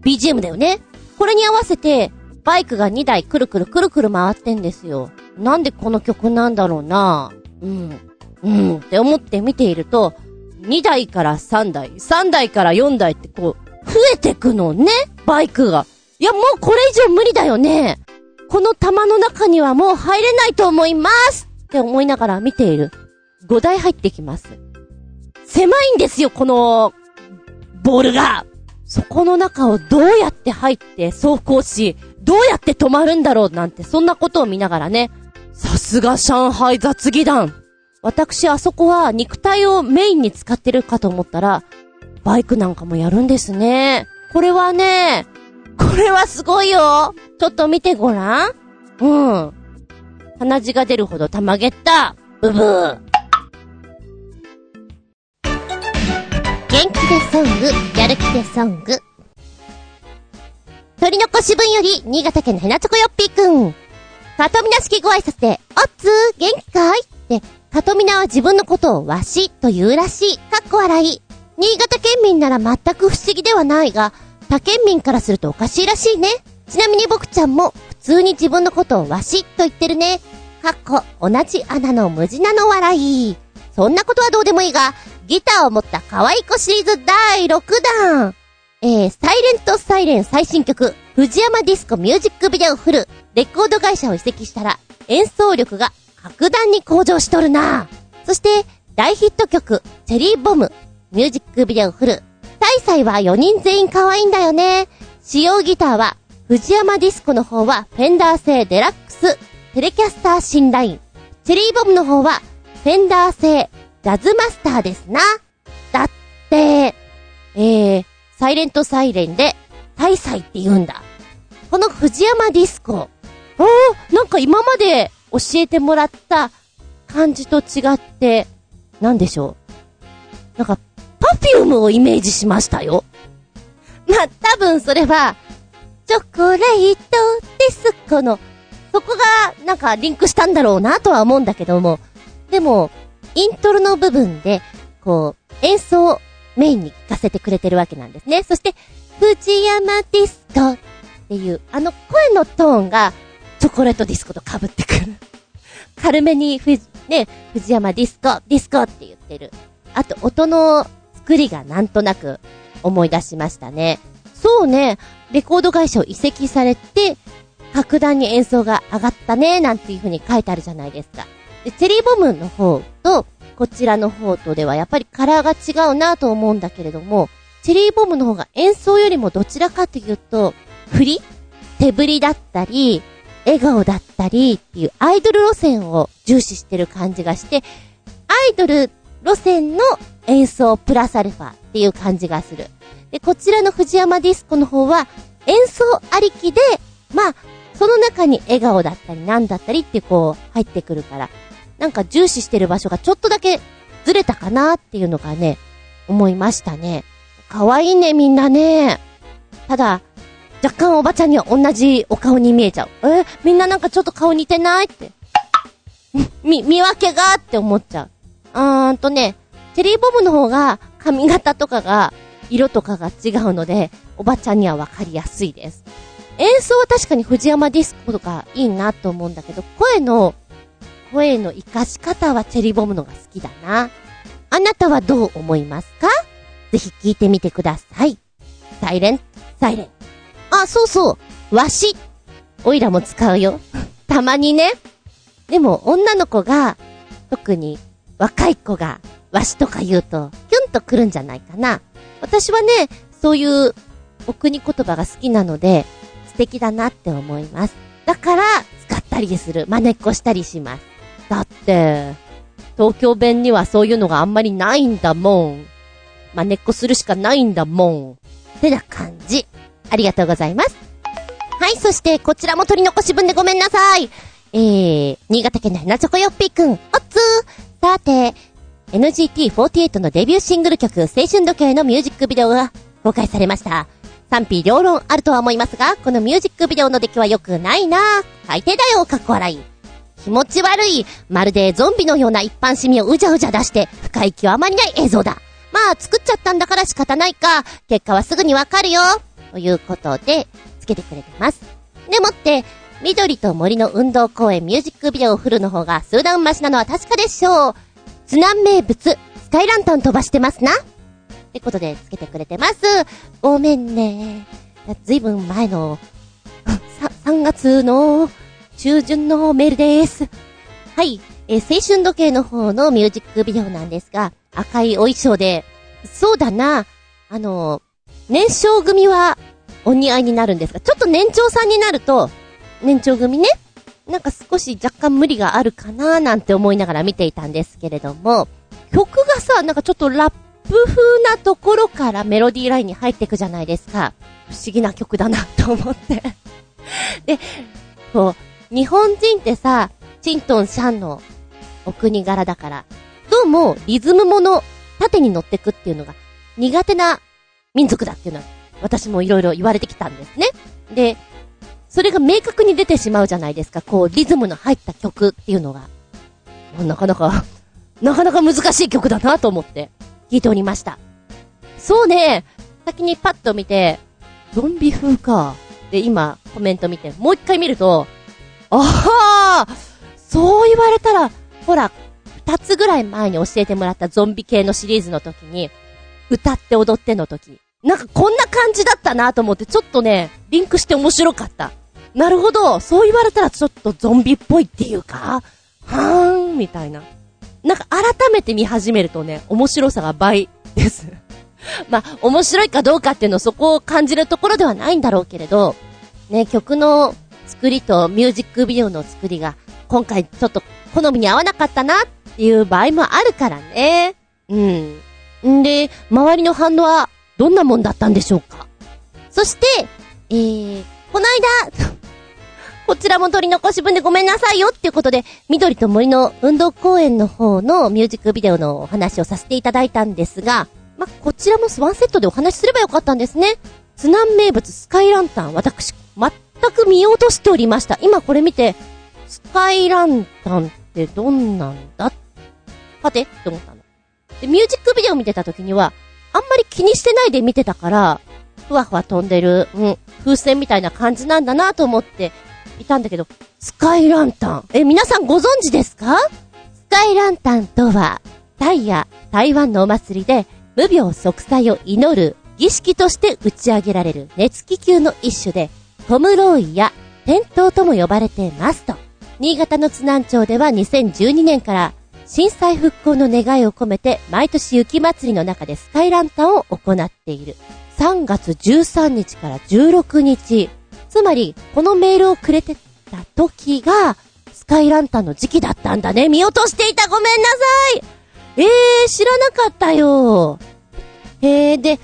BGM だよね。これに合わせて、バイクが2台くるくるくるくる回ってんですよ。なんでこの曲なんだろうなうん。うん。って思って見ていると、2台から3台、3台から4台ってこう、増えてくのね、バイクが。いや、もうこれ以上無理だよね。この玉の中にはもう入れないと思いますって思いながら見ている。5台入ってきます。狭いんですよ、この、ボールが。そこの中をどうやって入って走行し、どうやって止まるんだろうなんて、そんなことを見ながらね。さすが上海雑技団。私、あそこは肉体をメインに使ってるかと思ったら、バイクなんかもやるんですね。これはね、これはすごいよちょっと見てごらんうん。鼻血が出るほどたまげった。ブブー。元気でソング、やる気でソング。鳥の子し分より、新潟県のヘナチョコヨッピーくん。かとみな式ご挨拶で、おっつー、元気かいって、かとみなは自分のことをわしと言うらしい。かっこ笑い。新潟県民なら全く不思議ではないが、他県民からするとおかしいらしいね。ちなみに僕ちゃんも、普通に自分のことをわしと言ってるね。かっこ、同じ穴の無地なの笑い。そんなことはどうでもいいが、ギターを持った可愛い子シリーズ第6弾。えー、サイレントサイレン最新曲、藤山ディスコミュージックビデオフル、レコード会社を移籍したら、演奏力が格段に向上しとるなそして、大ヒット曲、チェリーボム、ミュージックビデオフル。サイサイは4人全員可愛いんだよね。使用ギターは、フジヤマディスコの方は、フェンダー製デラックス、テレキャスターシンライン。チェリーボムの方は、フェンダー製、ジャズマスターですな。だって、えー、サイレントサイレンで、サイサイって言うんだ。このフジヤマディスコ。おー、なんか今まで教えてもらった感じと違って、なんでしょう？なんか、パフュームをイメージしましたよ。まあ、多分それは、チョコレートディスコの、そこが、なんかリンクしたんだろうなとは思うんだけども、でも、イントロの部分で、こう、演奏をメインに聞かせてくれてるわけなんですね。そして、フジヤマディスコっていう、あの声のトーンが、チョコレートディスコと被ってくる。軽めにふ、ね、フジヤマディスコ、ディスコって言ってる。あと、音の作りがなんとなく思い出しましたね。そうね、レコード会社を移籍されて、格段に演奏が上がったね、なんていう風に書いてあるじゃないですか。で、チェリーボムの方と、こちらの方とではやっぱりカラーが違うなと思うんだけれども、チェリーボムの方が演奏よりもどちらかというと、振り？手振りだったり、笑顔だったりっていうアイドル路線を重視してる感じがして、アイドル路線の演奏プラスアルファっていう感じがする。で、こちらの藤山ディスコの方は演奏ありきで、まあ、その中に笑顔だったりなんだったりってこう入ってくるから、なんか重視してる場所がちょっとだけずれたかなっていうのがね、思いましたね。可愛いね、みんなね。ただ、若干おばちゃんには同じお顔に見えちゃう。え、みんななんかちょっと顔似てないって。み、見分けがって思っちゃう。あーんとね、チェリーボムの方が髪型とかが、色とかが違うので、おばちゃんにはわかりやすいです。演奏は確かに藤山ディスコとかいいなと思うんだけど、声の、声の活かし方はチェリーボムのが好きだな。あなたはどう思いますか？ぜひ聞いてみてください。サイレン、サイレン。あ、そうそう。わし。おいらも使うよ。たまにね。でも、女の子が、特に若い子が、わしとか言うと、キュンとくるんじゃないかな。私はね、そういう、お国言葉が好きなので、素敵だなって思います。だから、使ったりする。真似っこしたりします。だって、東京弁にはそういうのがあんまりないんだもん。真似っこするしかないんだもん。ってな感じ。ありがとうございます。はい、そして、こちらも取り残し分でごめんなさい。えー、新潟県のヘナチョコヨッピーくん、おっつー。さて、NGT48 のデビューシングル曲、青春時計のミュージックビデオが公開されました。賛否両論あるとは思いますが、このミュージックビデオの出来は良くないな最低だよ、かっこ笑い。気持ち悪い、まるでゾンビのような一般市民をうじゃうじゃ出して、深い極まりない映像だ。まあ、作っちゃったんだから仕方ないか。結果はすぐにわかるよ。ということで、つけてくれてます。でもって、緑と森の運動公園ミュージックビデオを振るの方が数段マシなのは確かでしょう。津南名物、スカイランタン飛ばしてますな。ってことで、つけてくれてます。ごめんね。ずいぶん前の、3月の中旬のメールです。はい。え、青春時計の方のミュージックビデオなんですが、赤いお衣装で、そうだな、あの、年少組はお似合いになるんですが、ちょっと年長さんになると、年長組ね、なんか少し若干無理があるかなーなんて思いながら見ていたんですけれども、曲がさ、なんかちょっとラップ風なところからメロディーラインに入っていくじゃないですか。不思議な曲だなと思って で、こう、日本人ってさ、チントンシャンのお国柄だから、どうもリズムもの、縦に乗ってくっていうのが苦手な民族だっていうのは、私もいろいろ言われてきたんですね。で、それが明確に出てしまうじゃないですか。こう、リズムの入った曲っていうのが。なかなか なかなか難しい曲だなと思って聞いておりました。そうね、先にパッと見て、ゾンビ風か。で、今、コメント見て、もう一回見ると、ああそう言われたら、ほら、二つぐらい前に教えてもらったゾンビ系のシリーズの時に、歌って踊っての時、なんかこんな感じだったなと思って、ちょっとね、リンクして面白かった。なるほど。そう言われたらちょっとゾンビっぽいっていうか、はーん、みたいな。なんか改めて見始めるとね、面白さが倍です。まあ、面白いかどうかっていうのそこを感じるところではないんだろうけれど、ね、曲の作りとミュージックビデオの作りが、今回ちょっと好みに合わなかったなっていう場合もあるからね。うん。んで、周りの反応はどんなもんだったんでしょうか？そして、えー、この間、こちらも取り残し分でごめんなさいよっていうことで、緑と森の運動公園の方のミュージックビデオのお話をさせていただいたんですが、まこちらもワンセットでお話しすればよかったんですね。津南名物スカイランタン、私、全く見落としておりました。今これ見て、スカイランタンってどんなんだ？はてって思ったの。で、ミュージックビデオ見てた時には、あんまり気にしてないで見てたから、ふわふわ飛んでる、うん、風船みたいな感じなんだなと思っていたんだけど、スカイランタン。え、皆さんご存知ですか？スカイランタンとは、タイや台湾のお祭りで、無病息災を祈る儀式として打ち上げられる熱気球の一種で、トムローイやテントウとも呼ばれてますと。新潟の津南町では2012年から震災復興の願いを込めて毎年雪祭りの中でスカイランタンを行っている。3月13日から16日、つまり、このメールをくれてた時が、スカイランタンの時期だったんだね。見落としていたごめんなさいえー、知らなかったよ。えー、で、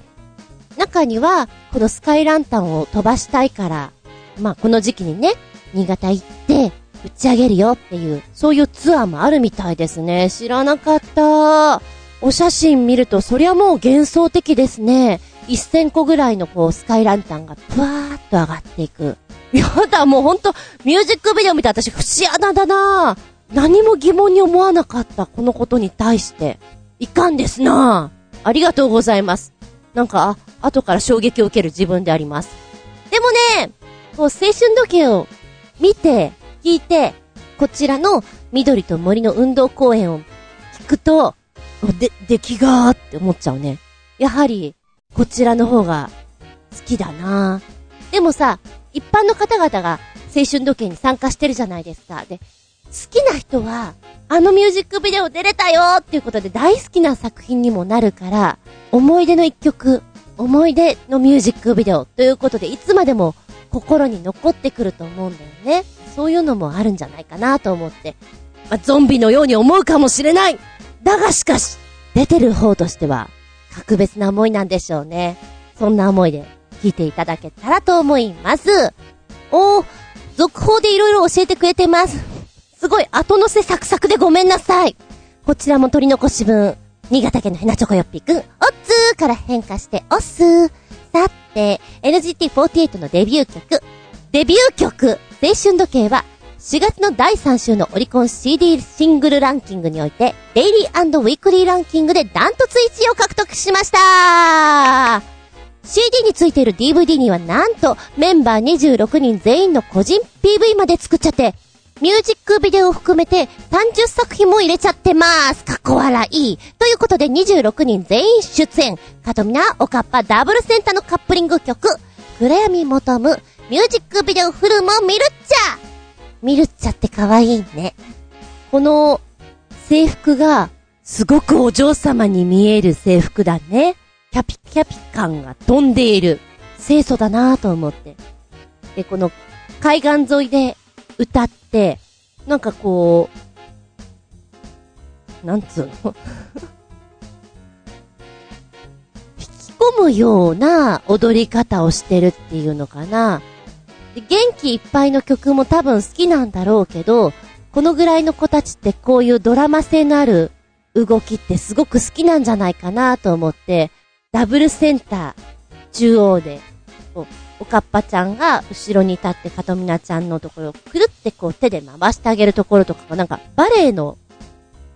中には、このスカイランタンを飛ばしたいから、まあ、この時期にね、新潟行って、打ち上げるよっていう、そういうツアーもあるみたいですね。知らなかった。お写真見ると、そりゃもう幻想的ですね。1000個ぐらいのこう、スカイランタンがぷわーっと上がっていく。やだ、もうほんと、ミュージックビデオ見て私、不思穴だな何も疑問に思わなかった、このことに対して。いかんですなありがとうございます。なんか、あ、後から衝撃を受ける自分であります。でもね、こう、青春時計を見て、聞いて、こちらの緑と森の運動公園を聞くと、で、出来がーって思っちゃうね。やはり、こちらの方が好きだなでもさ、一般の方々が青春時計に参加してるじゃないですか。で、好きな人は、あのミュージックビデオ出れたよっていうことで大好きな作品にもなるから、思い出の一曲、思い出のミュージックビデオということで、いつまでも心に残ってくると思うんだよね。そういうのもあるんじゃないかなと思って。まあ、ゾンビのように思うかもしれないだがしかし、出てる方としては、格別な思いなんでしょうね。そんな思いで聞いていただけたらと思います。おー、続報でいろいろ教えてくれてます。すごい後乗せサクサクでごめんなさい。こちらも取り残し分、新潟県のヘナチョコヨッピーくん、おっつーから変化しておっすー。さて、NGT48 のデビュー曲、デビュー曲、青春時計は、4月の第3週のオリコン CD シングルランキングにおいて、デイリーウィークリーランキングでダントツ1位を獲得しました !CD についている DVD にはなんとメンバー26人全員の個人 PV まで作っちゃって、ミュージックビデオを含めて30作品も入れちゃってます。かっこ笑い。ということで26人全員出演。カトミナ、オカッパ、ダブルセンターのカップリング曲、暗闇求む、ミュージックビデオフルも見るっちゃ見るっちゃって可愛いね。この制服がすごくお嬢様に見える制服だね。キャピキャピ感が飛んでいる。清楚だなぁと思って。で、この海岸沿いで歌って、なんかこう、なんつうの？引き込むような踊り方をしてるっていうのかな。で元気いっぱいの曲も多分好きなんだろうけど、このぐらいの子たちってこういうドラマ性のある動きってすごく好きなんじゃないかなと思って、ダブルセンター中央でこうおかっぱちゃんが後ろに立ってかとみなちゃんのところをくるってこう手で回してあげるところとかがなんかバレエの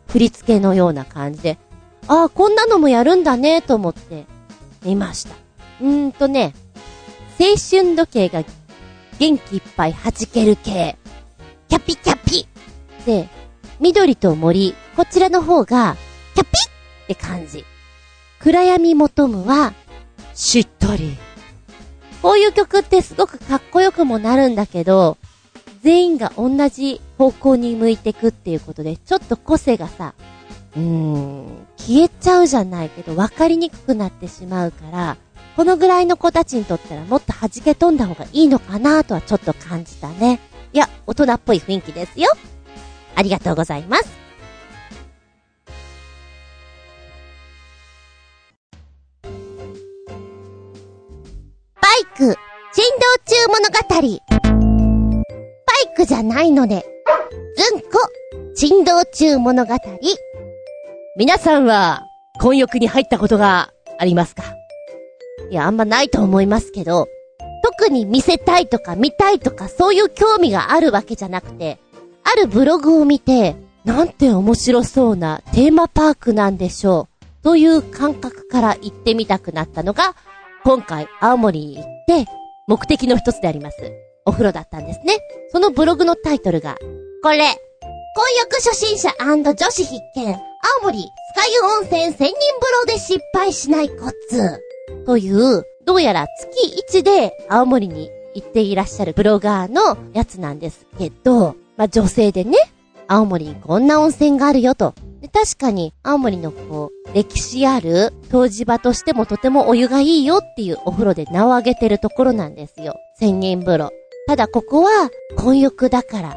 振り付けのような感じで、ああ、こんなのもやるんだねと思って見ました。うーんとね、青春時計が元気いっぱい弾ける系、キャピキャピで、緑と森、こちらの方が、キャピって感じ。暗闇求むは、しっとり。こういう曲ってすごくかっこよくもなるんだけど、全員が同じ方向に向いてくっていうことで、ちょっと個性がさ、うーん、消えちゃうじゃないけど、わかりにくくなってしまうから、このぐらいの子たちにとったらもっと弾け飛んだ方がいいのかなとはちょっと感じたね。いや、大人っぽい雰囲気ですよ。ありがとうございます。バイク、振動中物語。バイクじゃないので、ずんこ、振動中物語。皆さんは、婚欲に入ったことがありますか？いや、あんまないと思いますけど、特に見せたいとか見たいとかそういう興味があるわけじゃなくて、あるブログを見て、なんて面白そうなテーマパークなんでしょう。という感覚から行ってみたくなったのが、今回青森に行って、目的の一つであります。お風呂だったんですね。そのブログのタイトルが、これ、婚浴初心者女子必見、青森スカユ温泉千人風呂で失敗しないコツ。という、どうやら月1で青森に行っていらっしゃるブロガーのやつなんですけど、まあ、女性でね、青森にこんな温泉があるよと。で確かに、青森のこう、歴史ある湯治場としてもとてもお湯がいいよっていうお風呂で名を挙げてるところなんですよ。千人風呂。ただここは、混浴だから、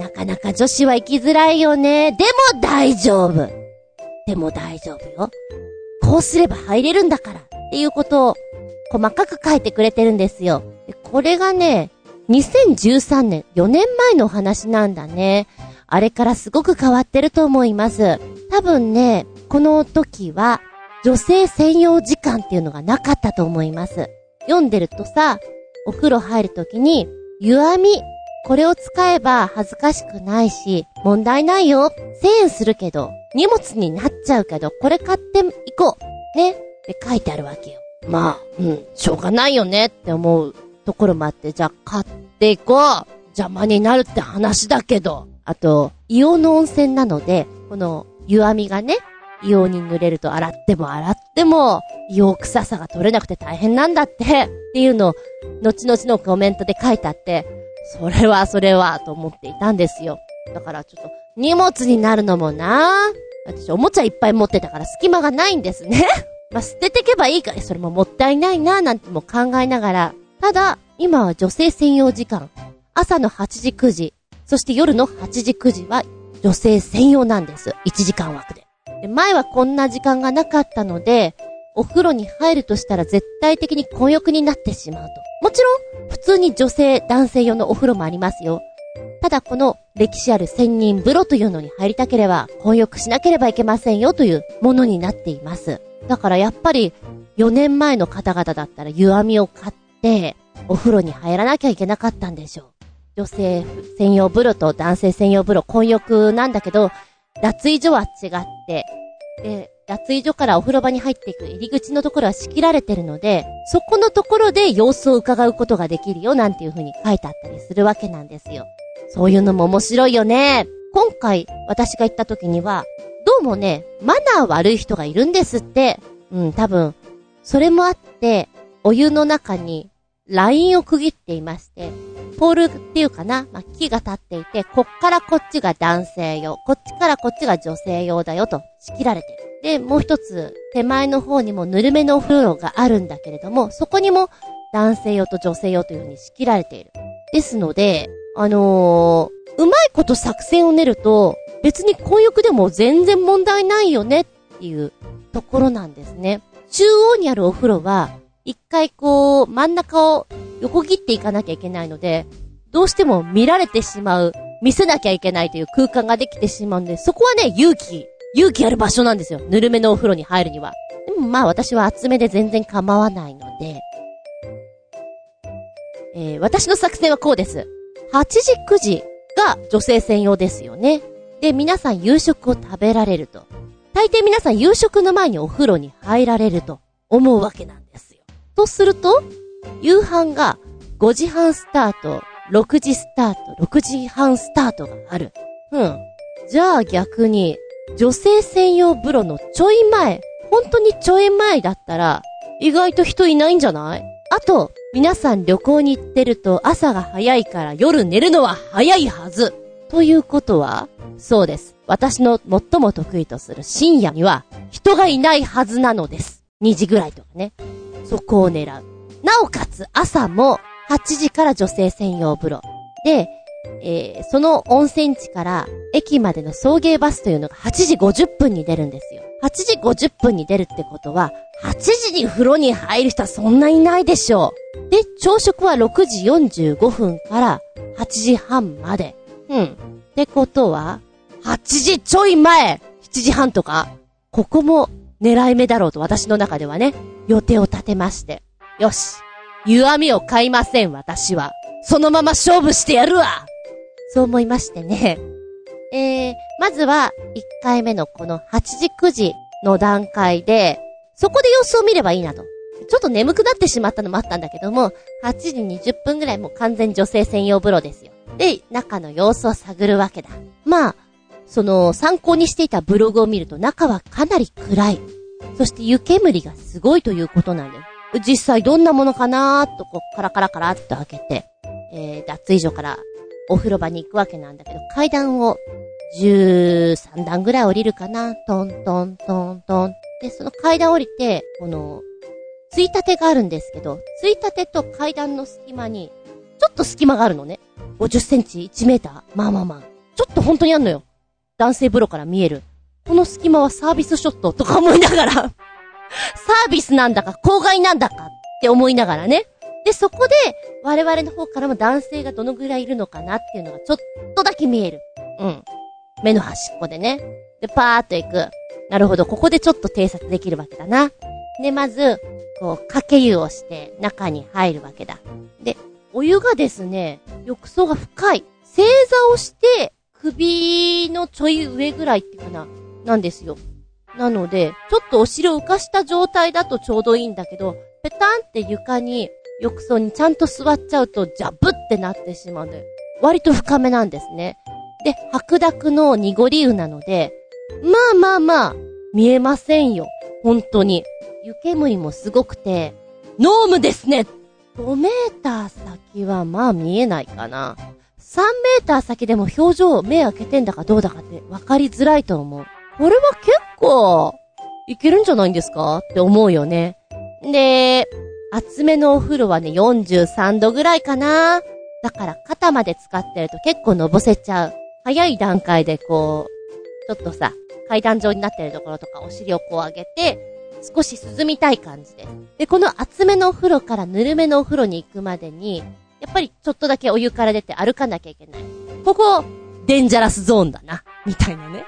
なかなか女子は行きづらいよね。でも大丈夫。でも大丈夫よ。こうすれば入れるんだから。っていうことを、細かく書いてくれてるんですよ。これがね、2013年、4年前の話なんだね。あれからすごく変わってると思います。多分ね、この時は、女性専用時間っていうのがなかったと思います。読んでるとさ、お風呂入るときに、湯あみ、これを使えば恥ずかしくないし、問題ないよ。1000円するけど、荷物になっちゃうけど、これ買っていこう。ね。って書いてあるわけよ。まあ、うん、しょうがないよねって思うところもあって、じゃあ買っていこう。邪魔になるって話だけど。あと、硫黄の温泉なので、この湯あみがね、硫黄に濡れると洗っても洗っても、硫黄臭さが取れなくて大変なんだって、っていうのを、後々のコメントで書いてあって、それはそれは、と思っていたんですよ。だからちょっと、荷物になるのもな私おもちゃいっぱい持ってたから隙間がないんですね。まあ、捨ててけばいいから、それももったいないななんても考えながら、ただ、今は女性専用時間、朝の8時9時、そして夜の8時9時は女性専用なんです。1時間枠で。で前はこんな時間がなかったので、お風呂に入るとしたら絶対的に混浴になってしまうと。もちろん、普通に女性、男性用のお風呂もありますよ。ただこの歴史ある千人風呂というのに入りたければ、混浴しなければいけませんよというものになっています。だからやっぱり、4年前の方々だったら湯あみを買って、お風呂に入らなきゃいけなかったんでしょう。女性専用風呂と男性専用風呂、混浴なんだけど、脱衣所は違って、で、脱衣所からお風呂場に入っていく入り口のところは仕切られてるので、そこのところで様子を伺うことができるよなんていう風に書いてあったりするわけなんですよ。そういうのも面白いよね。今回私が行った時には、どうもね、マナー悪い人がいるんですって。うん、多分、それもあって、お湯の中にラインを区切っていまして、ポールっていうかな、まあ、木が立っていて、こっからこっちが男性用、こっちからこっちが女性用だよと仕切られてる。で、もう一つ、手前の方にもぬるめのお風呂があるんだけれども、そこにも男性用と女性用という風に仕切られている。ですので、あのー、うまいこと作戦を練ると、別に混浴でも全然問題ないよねっていうところなんですね。中央にあるお風呂は、一回こう、真ん中を横切っていかなきゃいけないので、どうしても見られてしまう、見せなきゃいけないという空間ができてしまうんで、そこはね、勇気、勇気ある場所なんですよ。ぬるめのお風呂に入るには。でもまあ私は厚めで全然構わないので、えー、私の作戦はこうです。8時9時が女性専用ですよね。で、皆さん夕食を食べられると。大抵皆さん夕食の前にお風呂に入られると思うわけなんですよ。とすると、夕飯が5時半スタート、6時スタート、6時半スタートがある。うん。じゃあ逆に、女性専用風呂のちょい前、本当にちょい前だったら、意外と人いないんじゃない？あと、皆さん旅行に行ってると朝が早いから夜寝るのは早いはず。ということは、そうです。私の最も得意とする深夜には人がいないはずなのです。2時ぐらいとかね。そこを狙う。なおかつ朝も8時から女性専用風呂。で、えー、その温泉地から駅までの送迎バスというのが8時50分に出るんですよ。8時50分に出るってことは、8時に風呂に入る人はそんないないでしょう。で、朝食は6時45分から8時半まで。うん。ってことは、8時ちょい前 !7 時半とかここも狙い目だろうと私の中ではね、予定を立てまして。よし。弱みを買いません、私は。そのまま勝負してやるわそう思いましてね。えー、まずは、1回目のこの8時9時の段階で、そこで様子を見ればいいなと。ちょっと眠くなってしまったのもあったんだけども、8時20分ぐらいもう完全女性専用風呂ですよ。で、中の様子を探るわけだ。まあ、その、参考にしていたブログを見ると中はかなり暗い。そして湯煙がすごいということなんです。実際どんなものかなーとこう、カラカラカラっと開けて、えー、脱衣所からお風呂場に行くわけなんだけど、階段を13段ぐらい降りるかなトントントントン。で、その階段降りて、この、ついたてがあるんですけど、ついたてと階段の隙間に、ちょっと隙間があるのね。50センチ、1メーター。まあまあまあ。ちょっと本当にあんのよ。男性風呂から見える。この隙間はサービスショットとか思いながら サービスなんだか、公害なんだかって思いながらね。で、そこで、我々の方からも男性がどのぐらいいるのかなっていうのがちょっとだけ見える。うん。目の端っこでね。で、パーっと行く。なるほど、ここでちょっと偵察できるわけだな。で、まず、こう、かけ湯をして中に入るわけだ。で、お湯がですね、浴槽が深い。正座をして、首のちょい上ぐらいっていうかな、なんですよ。なので、ちょっとお尻を浮かした状態だとちょうどいいんだけど、ペタンって床に、浴槽にちゃんと座っちゃうと、ジャブってなってしまうので、割と深めなんですね。で、白濁の濁り湯なので、まあまあまあ、見えませんよ。本当に。湯煙もすごくて、ノームですね5メーター先はまあ見えないかな。3メーター先でも表情目開けてんだかどうだかって分かりづらいと思う。これは結構、いけるんじゃないんですか？って思うよね。で、厚めのお風呂はね、43度ぐらいかな。だから肩まで使ってると結構のぼせちゃう。早い段階でこう、ちょっとさ、階段状になってるところとかお尻をこう上げて、少し涼みたい感じです。で、この厚めのお風呂からぬるめのお風呂に行くまでに、やっぱりちょっとだけお湯から出て歩かなきゃいけない。ここ、デンジャラスゾーンだな。みたいなね。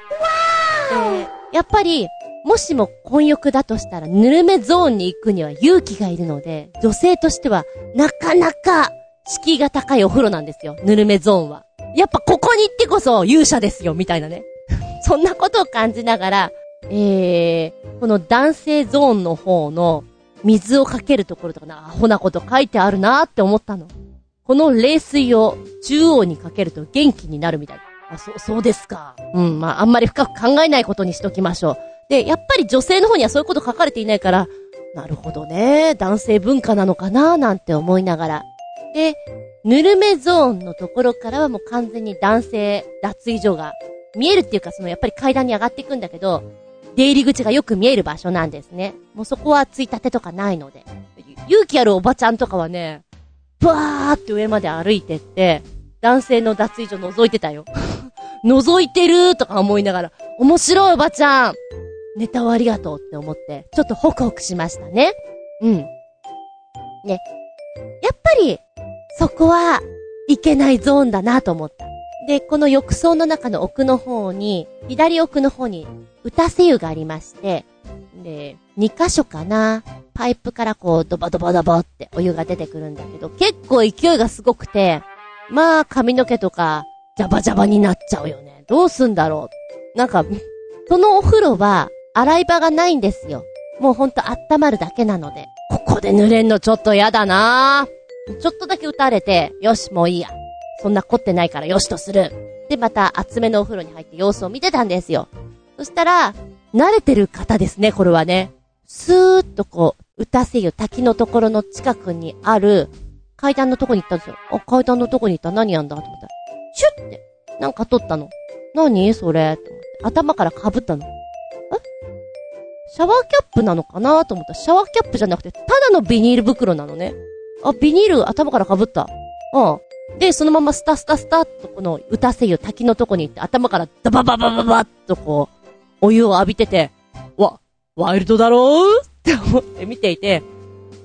で、やっぱり、もしも混浴だとしたら、ぬるめゾーンに行くには勇気がいるので、女性としては、なかなか、敷居が高いお風呂なんですよ。ぬるめゾーンは。やっぱここに行ってこそ勇者ですよ、みたいなね。そんなことを感じながら、えー、この男性ゾーンの方の水をかけるところとかな、アホなこと書いてあるなーって思ったの。この冷水を中央にかけると元気になるみたいな。あ、そう、そうですか。うん、まあ、あんまり深く考えないことにしときましょう。で、やっぱり女性の方にはそういうこと書かれていないから、なるほどね、男性文化なのかななんて思いながら。で、ぬるめゾーンのところからはもう完全に男性脱衣所が見えるっていうか、そのやっぱり階段に上がっていくんだけど、出入り口がよく見える場所なんですね。もうそこはついたてとかないので。勇気あるおばちゃんとかはね、ブワーって上まで歩いてって、男性の脱衣所覗いてたよ。覗いてるとか思いながら、面白いおばちゃんネタをありがとうって思って、ちょっとホクホクしましたね。うん。ね。やっぱり、そこは、いけないゾーンだなと思った。で、この浴槽の中の奥の方に、左奥の方に、歌せ湯がありまして、で、2箇所かな。パイプからこう、ドバドバドバってお湯が出てくるんだけど、結構勢いがすごくて、まあ、髪の毛とか、ジャバジャバになっちゃうよね。どうすんだろう。なんか、そのお風呂は、洗い場がないんですよ。もうほんと温まるだけなので。ここで濡れんのちょっとやだなちょっとだけ打たれて、よし、もういいや。そんな凝ってないからよしとする。で、また厚めのお風呂に入って様子を見てたんですよ。そしたら、慣れてる方ですね、これはね。スーッとこう、打たせ湯滝のところの近くにある階段のとこに行ったんですよ。あ、階段のとこに行った何やんだと思ったら、シュッて、なんか取ったの。何それ？って思って。頭から被ったの。え？シャワーキャップなのかなと思ったら、シャワーキャップじゃなくて、ただのビニール袋なのね。あ、ビニール頭から被った。うん。で、そのままスタスタスタっとこの歌せ湯滝のとこに行って頭からダバババババッとこう、お湯を浴びてて、わ、ワイルドだろう？って思って見ていて、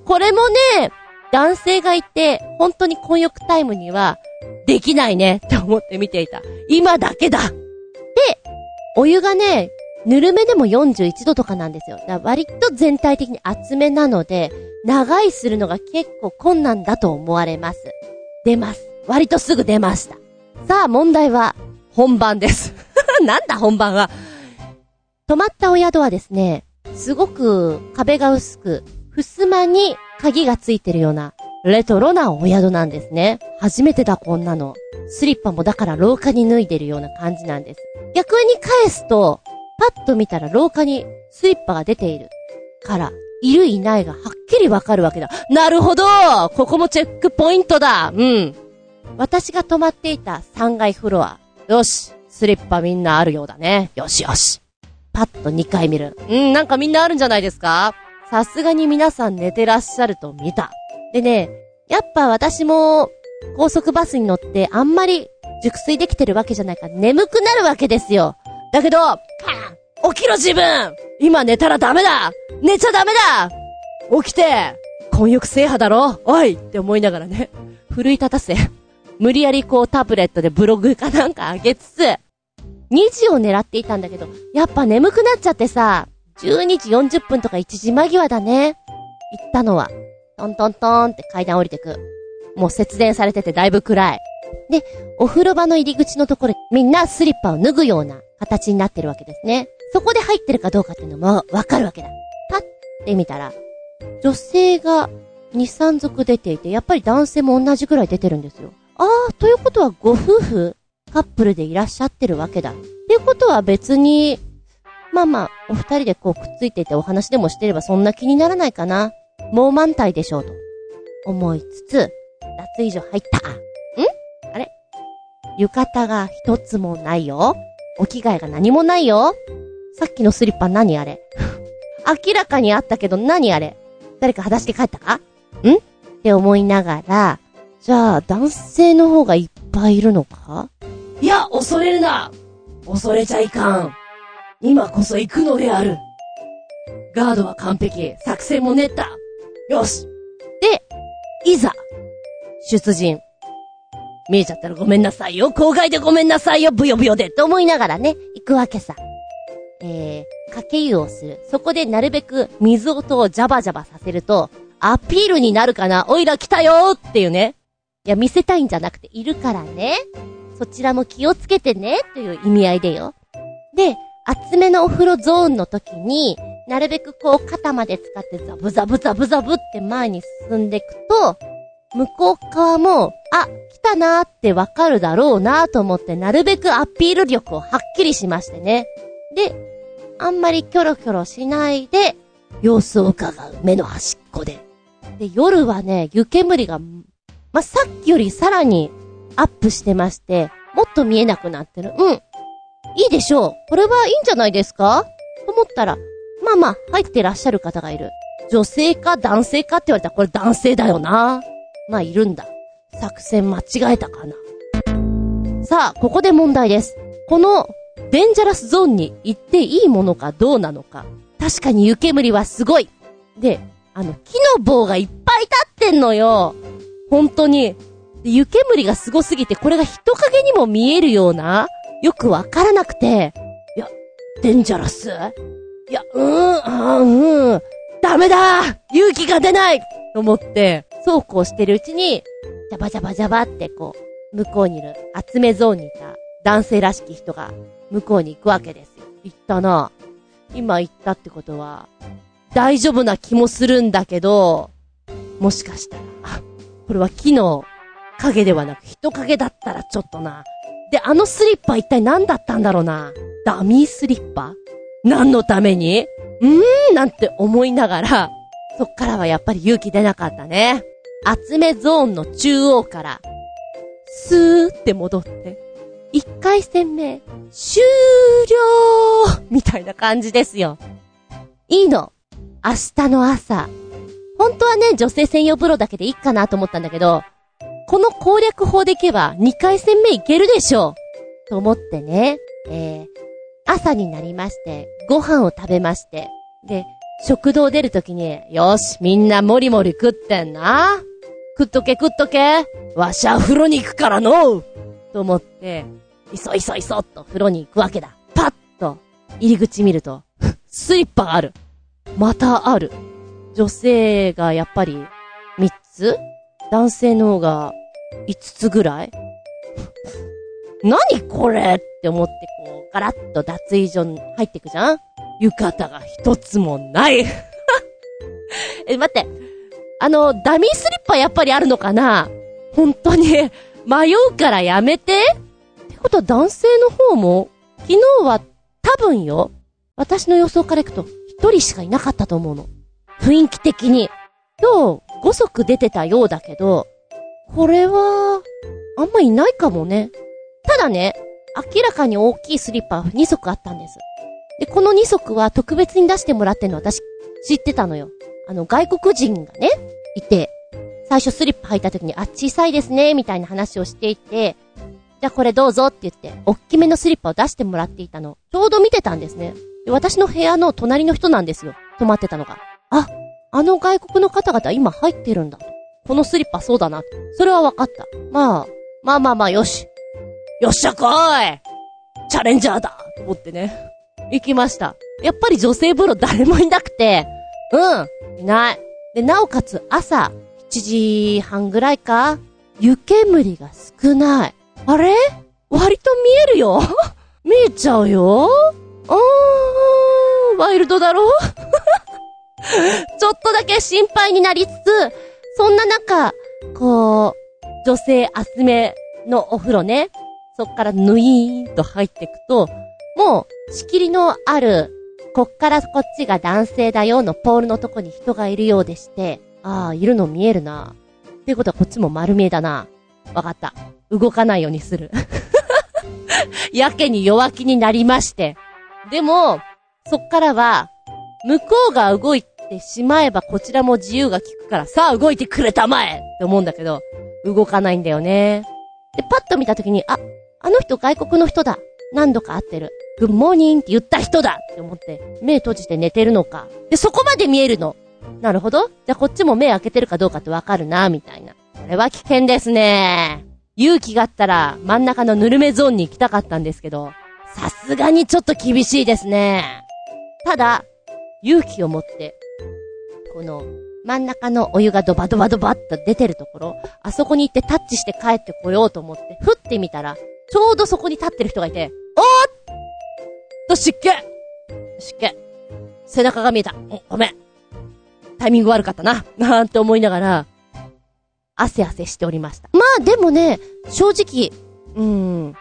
これもね、男性がいて、本当に混浴タイムには、できないね って思って見ていた。今だけだで、お湯がね、ぬるめでも41度とかなんですよ。だ割と全体的に厚めなので、長いするのが結構困難だと思われます。出ます。割とすぐ出ました。さあ問題は、本番です。なんだ本番は。泊まったお宿はですね、すごく壁が薄く、襖に鍵がついてるような、レトロなお宿なんですね。初めてだ、こんなの。スリッパもだから廊下に脱いでるような感じなんです。逆に返すと、パッと見たら廊下にスリッパが出ている。から、いるいないがはっきりわかるわけだ。なるほどここもチェックポイントだうん。私が泊まっていた3階フロア。よし。スリッパみんなあるようだね。よしよし。パッと2回見る。うん、なんかみんなあるんじゃないですか？さすがに皆さん寝てらっしゃると見た。でね、やっぱ私も高速バスに乗ってあんまり熟睡できてるわけじゃないから眠くなるわけですよ。だけど、パン起きろ自分今寝たらダメだ寝ちゃダメだ起きて婚欲制覇だろおいって思いながらね、奮い立たせ、無理やりこうタブレットでブログかなんか上げつつ、2時を狙っていたんだけど、やっぱ眠くなっちゃってさ、12時40分とか1時間際だね。行ったのは。トントントンって階段降りてく。もう節電されててだいぶ暗い。で、お風呂場の入り口のところみんなスリッパを脱ぐような形になってるわけですね。そこで入ってるかどうかっていうのもわかるわけだ。パッて見たら、女性が2、3足出ていて、やっぱり男性も同じくらい出てるんですよ。あー、ということはご夫婦カップルでいらっしゃってるわけだ。っていうことは別に、まあまあ、お二人でこうくっついていてお話でもしてればそんな気にならないかな。もう満体でしょうと。思いつつ、脱衣所入った。ん？あれ？浴衣が一つもないよ。お着替えが何もないよ。さっきのスリッパ何あれ？明らかにあったけど何あれ？誰か裸足で帰ったか？ん？って思いながら、じゃあ男性の方がいっぱいいるのか？いや、恐れるな恐れちゃいかん。今こそ行くのである。ガードは完璧。作戦も練った。よし。で、いざ、出陣。見えちゃったらごめんなさいよ。郊外でごめんなさいよ。ブヨブヨで。と思いながらね、行くわけさ。えー、かけ湯をする。そこでなるべく水音をジャバジャバさせると、アピールになるかなおいら来たよっていうね。いや、見せたいんじゃなくて、いるからね。そちらも気をつけてね、という意味合いでよ。で、厚めのお風呂ゾーンの時に、なるべくこう肩まで使ってザブザブザブザブって前に進んでいくと、向こう側も、あ、来たなーってわかるだろうなーと思って、なるべくアピール力をはっきりしましてね。で、あんまりキョロキョロしないで、様子を伺う目の端っこで。で、夜はね、湯煙が、まさっきよりさらにアップしてまして、もっと見えなくなってる。うん。いいでしょう。これはいいんじゃないですか？と思ったら、まあまあ、入ってらっしゃる方がいる。女性か男性かって言われたらこれ男性だよな。まあ、いるんだ。作戦間違えたかな。さあ、ここで問題です。この、デンジャラスゾーンに行っていいものかどうなのか。確かに湯煙はすごい。で、あの、木の棒がいっぱい立ってんのよ。本当に。湯煙がすごすぎて、これが人影にも見えるような、よくわからなくて、いや、デンジャラス？いや、うーん、あーうん、ダメだ勇気が出ないと思って、そうこうしてるうちに、ジャバジャバジャバってこう、向こうにいる、集めゾーンにいた男性らしき人が、向こうに行くわけですよ。行ったな。今行ったってことは、大丈夫な気もするんだけど、もしかしたら、あ、これは木の影ではなく人影だったらちょっとな。で、あのスリッパ一体何だったんだろうな？ダミースリッパ？何のために？うーんなんて思いながら、そっからはやっぱり勇気出なかったね。集めゾーンの中央から、スーって戻って、一回戦目、終了みたいな感じですよ。いいの。明日の朝。本当はね、女性専用風呂だけでいいかなと思ったんだけど、この攻略法でいけば2回戦目いけるでしょう。と思ってね、えー、朝になりまして、ご飯を食べまして、で、食堂出るときに、よし、みんなもりもり食ってんな。食っとけ食っとけ。わしゃ風呂に行くからのと思って、いそいそいそっと風呂に行くわけだ。パッと、入り口見ると、スリッパがある。またある。女性がやっぱり3つ？男性の方が5つぐらい？何これって思ってこう、ガラッと脱衣所に入ってくじゃん？浴衣が一つもない。え、待って。あの、ダミースリッパやっぱりあるのかな？本当に、迷うからやめて。ってことは男性の方も、昨日は多分よ、私の予想からいくと、一人しかいなかったと思うの。雰囲気的に。今日、5足出てたようだけど、これは、あんまいないかもね。ただね、明らかに大きいスリッパ2足あったんです。で、この2足は特別に出してもらってんの私知ってたのよ。あの、外国人がね、いて、最初スリッパ履いた時に、あ、小さいですね、みたいな話をしていて、じゃあこれどうぞって言って、おっきめのスリッパを出してもらっていたの。ちょうど見てたんですね。で私の部屋の隣の人なんですよ。泊まってたのが。あ、あの外国の方々今入ってるんだと。このスリッパそうだな。それは分かった。まあ、まあまあまあ、よし。よっしゃ来いチャレンジャーだと思ってね。行きました。やっぱり女性風呂誰もいなくて、うん、いない。で、なおかつ朝、7時半ぐらいか湯煙が少ない。あれ？割と見えるよ 見えちゃうよあー、ワイルドだろ？ちょっとだけ心配になりつつ、そんな中、こう、女性集めのお風呂ね、そっからぬいーんと入っていくと、もう、仕切りのある、こっからこっちが男性だよのポールのとこに人がいるようでして、ああ、いるの見えるな。っていうことはこっちも丸見えだな。わかった。動かないようにする。やけに弱気になりまして。でも、そっからは、向こうが動いてしまえばこちらも自由が利くから、さあ動いてくれたまえって思うんだけど、動かないんだよね。で、パッと見たときに、あ、あの人外国の人だ。何度か会ってる。グッモーニンって言った人だって思って、目閉じて寝てるのか。で、そこまで見えるの。なるほど。じゃあこっちも目開けてるかどうかってわかるな、みたいな。これは危険ですね。勇気があったら真ん中のぬるめゾーンに行きたかったんですけど、さすがにちょっと厳しいですね。ただ、勇気を持って、この真ん中のお湯がドバドバドバっと出てるところ、あそこに行ってタッチして帰ってこようと思って、ふってみたら、ちょうどそこに立ってる人がいて、おーっと湿気湿気背中が見えた。ごめん。タイミング悪かったな。なんて思いながら、汗汗しておりました。まあでもね、正直、うん、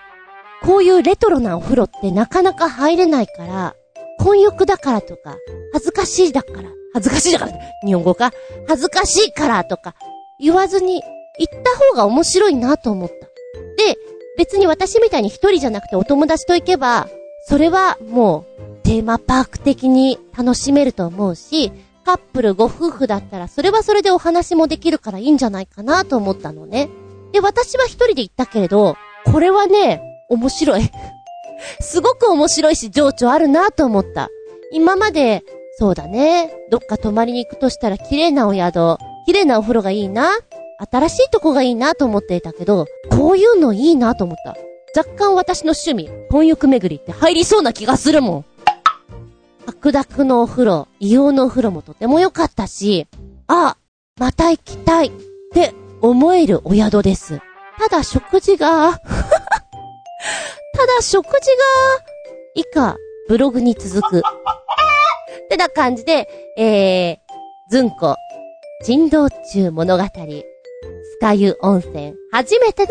こういうレトロなお風呂ってなかなか入れないから、混浴だからとか、恥ずかしいだから、恥ずかしいだから、日本語か恥ずかしいからとか、言わずに、行った方が面白いなと思った。で、別に私みたいに一人じゃなくてお友達と行けば、それはもう、テーマパーク的に楽しめると思うし、カップルご夫婦だったら、それはそれでお話もできるからいいんじゃないかなと思ったのね。で、私は一人で行ったけれど、これはね、面白い。すごく面白いし、情緒あるなと思った。今まで、そうだね。どっか泊まりに行くとしたら綺麗なお宿、綺麗なお風呂がいいな。新しいとこがいいなと思っていたけど、こういうのいいなと思った。若干私の趣味、混浴巡りって入りそうな気がするもん。白濁のお風呂、硫黄のお風呂もとても良かったし、あ、また行きたいって思えるお宿です。ただ食事が ただ食事が、以下、ブログに続く。ってな感じで、えー、ずんこ、珍道中物語、スカユ温泉、初めての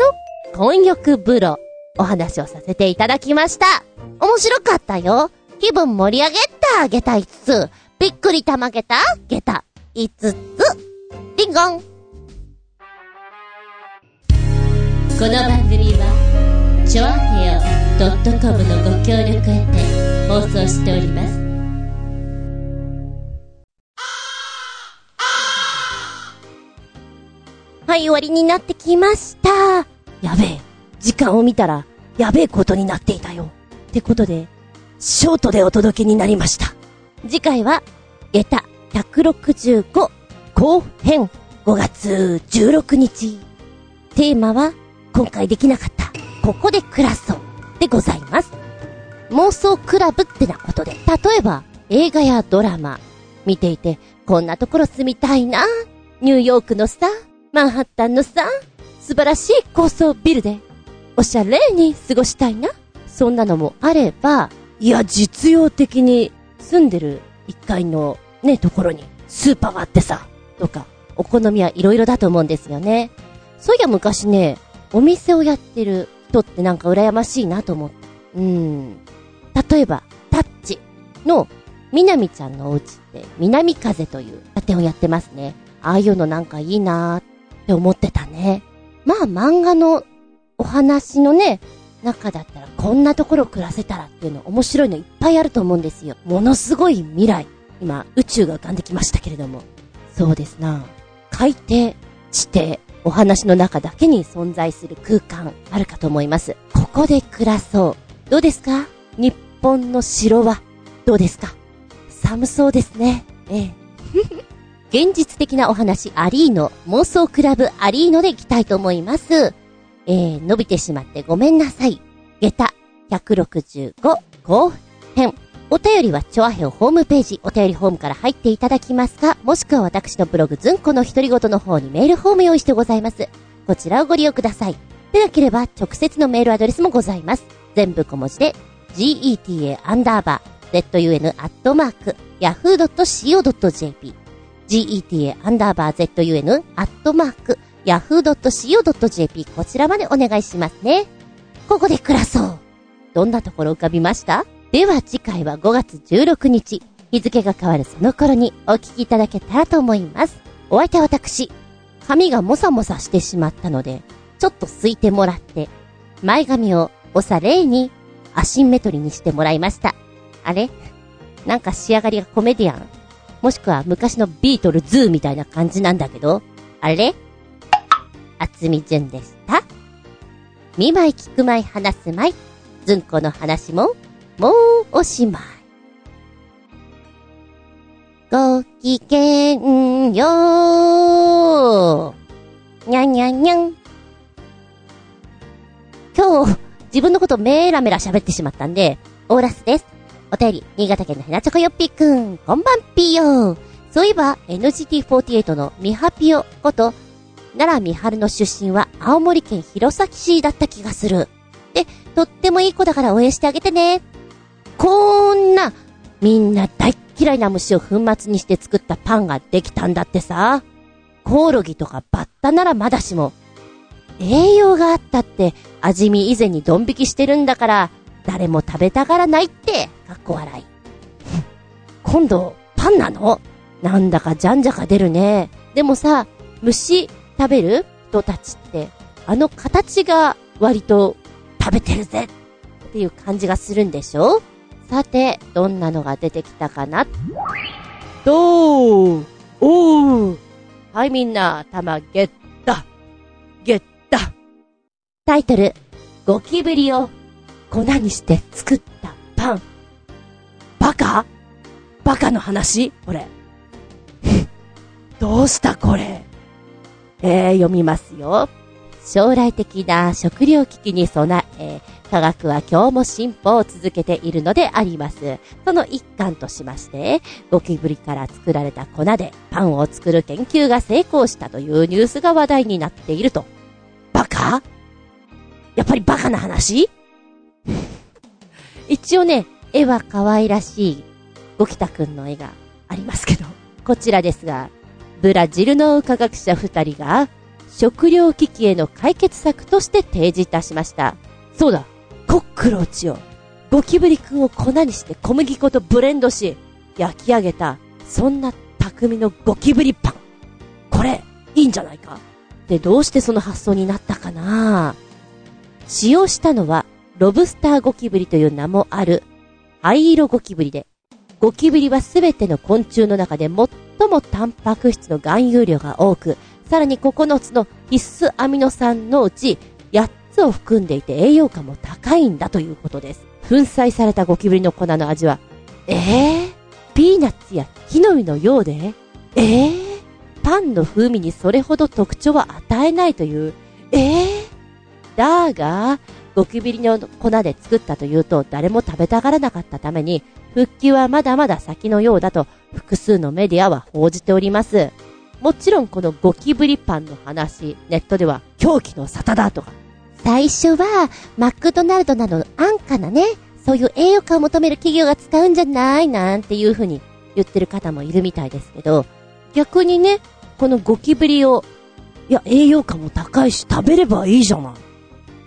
混浴風呂、お話をさせていただきました。面白かったよ。気分盛り上げた、げた5つ。びっくりたまげた、げた5つ。リンゴン。この番組は、ちょあへよ .com のご協力へて放送しております。い、終わりになってきました。やべえ。時間を見たら、やべえことになっていたよ。ってことで、ショートでお届けになりました。次回は、下駄165後編5月16日。テーマは、今回できなかった、ここで暮らそうでございます。妄想クラブってなことで、例えば、映画やドラマ、見ていて、こんなところ住みたいな。ニューヨークのさ、マンハッタンのさ、素晴らしい高層ビルで、おしゃれに過ごしたいな。そんなのもあれば、いや、実用的に住んでる1階のね、ところにスーパーがあってさ、とか、お好みはいろいろだと思うんですよね。そういや昔ね、お店をやってる人ってなんか羨ましいなと思って。うん。例えば、タッチのみなみちゃんのお家って南風という家店をやってますね。ああいうのなんかいいなーっって思ってたね。まあ漫画のお話のね、中だったらこんなところ暮らせたらっていうの面白いのいっぱいあると思うんですよ。ものすごい未来。今、宇宙が浮かんできましたけれども。そうですな。海底、地底、お話の中だけに存在する空間あるかと思います。ここで暮らそう。どうですか？日本の城はどうですか？寒そうですね。ええ。現実的なお話、アリーノ、妄想クラブアリーノで行きたいと思います。えー、伸びてしまってごめんなさい。下駄165後編。お便りは、チョアヘオホームページ、お便りホームから入っていただきますか、もしくは私のブログ、ズンコの独り言の方にメールフォーム用意してございます。こちらをご利用ください。でなければ、直接のメールアドレスもございます。全部小文字で、geta アンダーバー zun アットマーク yahoo.co.jp geta アンダーバー zun アットマーク yahoo.co.jp こちらまでお願いしますね。ここで暮らそう。どんなところ浮かびました？では次回は5月16日、日付が変わるその頃にお聞きいただけたらと思います。お相手は私、髪がもさもさしてしまったので、ちょっとすいてもらって、前髪をおされいにアシンメトリにしてもらいました。あれ？なんか仕上がりがコメディアンもしくは昔のビートルズーみたいな感じなんだけど、あれ？厚み純でした。見舞い聞く舞い話す舞い。ずんこの話も、もうおしまい。ごきげんよー。にゃんにゃんにゃん。今日、自分のことメラメラ喋ってしまったんで、オーラスです。お便り、新潟県のヘナチョコヨッピーくん、こんばんぴーよ。そういえば NGT48 のミハピオこと奈良美春の出身は青森県弘前市だった気がする。で、とってもいい子だから応援してあげてね。こんな、みんな大嫌いな虫を粉末にして作ったパンができたんだってさ。コオロギとかバッタならまだしも、栄養があったって味見以前にドン引きしてるんだから、誰も食べたがらないって、かっこ笑い。今度、パンなの？なんだかじゃんじゃか出るね。でもさ、虫食べる人たちって、あの形が割と食べてるぜ。っていう感じがするんでしょ？さて、どんなのが出てきたかな？どう？おーはいみんな、玉ゲッタ。ゲッタ。タイトル、ゴキブリを粉にして作ったパン。バカ？バカの話？これ。どうしたこれ？えー、読みますよ。将来的な食料危機に備え、科学は今日も進歩を続けているのであります。その一環としまして、ゴキブリから作られた粉でパンを作る研究が成功したというニュースが話題になっていると。バカ？やっぱりバカな話？一応ね、絵は可愛らしいゴキタくんの絵がありますけど、こちらですが、ブラジルの科学者二人が食料危機への解決策として提示いたしました。そうだ、コックローチを、ゴキブリ君を粉にして小麦粉とブレンドし、焼き上げた、そんな匠のゴキブリパン。これ、いいんじゃないかで、どうしてその発想になったかな使用したのは、ロブスターゴキブリという名もある、灰色ゴキブリで、ゴキブリはすべての昆虫の中で最もタンパク質の含有量が多く、さらに9つの必須アミノ酸のうち8つを含んでいて栄養価も高いんだということです。粉砕されたゴキブリの粉の味は、えぇ、ー、ピーナッツや木の実のようで、えぇ、ー、パンの風味にそれほど特徴は与えないという、えぇ、ー、だが、ゴキブリの粉で作ったというと誰も食べたがらなかったために、復帰はまだまだ先のようだと複数のメディアは報じております。もちろんこのゴキブリパンの話、ネットでは狂気の沙汰だとか、最初は、マクドナルドなど安価なね、そういう栄養価を求める企業が使うんじゃないなんていう風に言ってる方もいるみたいですけど、逆にね、このゴキブリを、いや、栄養価も高いし食べればいいじゃない。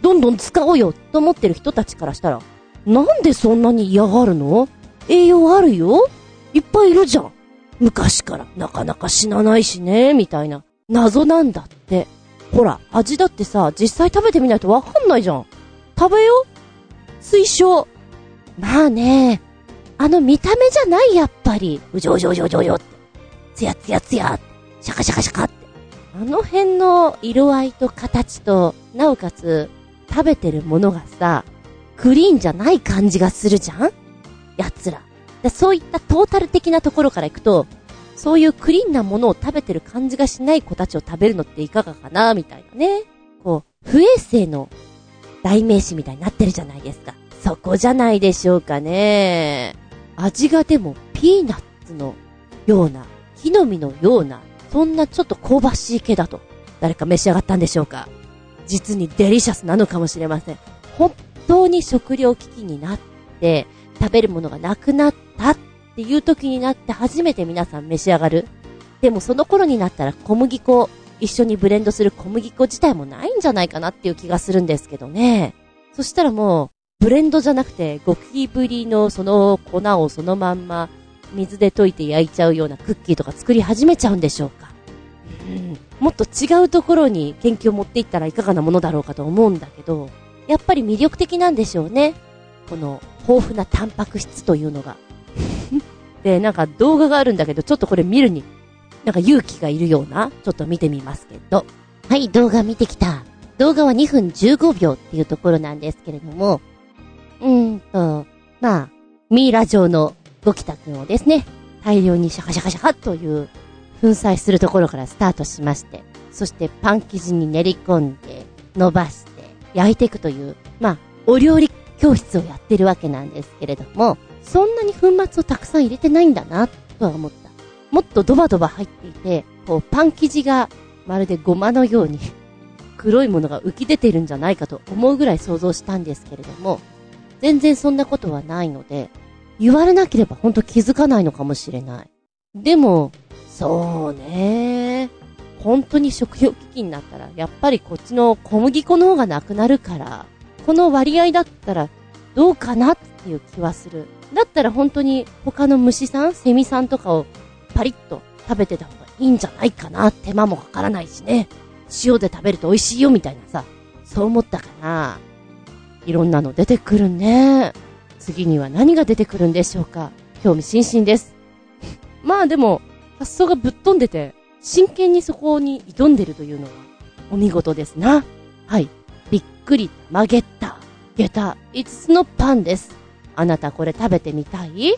どんどん使おうよと思ってる人たちからしたら、なんでそんなに嫌がるの？栄養あるよ？いっぱいいるじゃん。昔からなかなか死なないしね、みたいな。謎なんだって。ほら、味だってさ、実際食べてみないとわかんないじゃん。食べよ推奨。まあね、あの見た目じゃないやっぱり。うじょうじょうじょうじょうよって。つやつやつやって。シャカシャカシャカって。あの辺の色合いと形と、なおかつ、食べてるものがさ、クリーンじゃない感じがするじゃん？奴ら。そういったトータル的なところからいくと、そういうクリーンなものを食べてる感じがしない子たちを食べるのっていかがかなみたいなね。こう、不衛生の代名詞みたいになってるじゃないですか。そこじゃないでしょうかね。味がでもピーナッツのような、木の実のような、そんなちょっと香ばしい毛だと、誰か召し上がったんでしょうか？実にデリシャスなのかもしれません。本当に食料危機になって、食べるものがなくなったっていう時になって初めて皆さん召し上がる。でもその頃になったら小麦粉、一緒にブレンドする小麦粉自体もないんじゃないかなっていう気がするんですけどね。そしたらもう、ブレンドじゃなくて、ゴキブリのその粉をそのまんま水で溶いて焼いちゃうようなクッキーとか作り始めちゃうんでしょうか。もっと違うところに研究を持っていったらいかがなものだろうかと思うんだけど、やっぱり魅力的なんでしょうね。この豊富なタンパク質というのが。で、なんか動画があるんだけど、ちょっとこれ見るに、なんか勇気がいるような、ちょっと見てみますけど。はい、動画見てきた。動画は2分15秒っていうところなんですけれども、うーんと、まあ、ミイラ状のゴキタ君をですね、大量にシャカシャカシャカという粉砕するところからスタートしまして、そしてパン生地に練り込んで、伸ばして、焼いていくという、まあ、お料理教室をやってるわけなんですけれども、そんなに粉末をたくさん入れてないんだな、とは思った。もっとドバドバ入っていて、こうパン生地がまるでごまのように 黒いものが浮き出てるんじゃないかと思うぐらい想像したんですけれども、全然そんなことはないので、言われなければほんと気づかないのかもしれない。でも、そうね。本当に食料危機になったら、やっぱりこっちの小麦粉の方がなくなるから、この割合だったらどうかなっていう気はする。だったら本当に他の虫さん、セミさんとかをパリッと食べてた方がいいんじゃないかな。手間もかからないしね。塩で食べると美味しいよみたいなさ。そう思ったかな。いろんなの出てくるね。次には何が出てくるんでしょうか。興味津々です。まあでも、発想がぶっ飛んでて、真剣にそこに挑んでるというのは、お見事ですな。はい。びっくり曲げた。下駄5つのパンです。あなたこれ食べてみたい？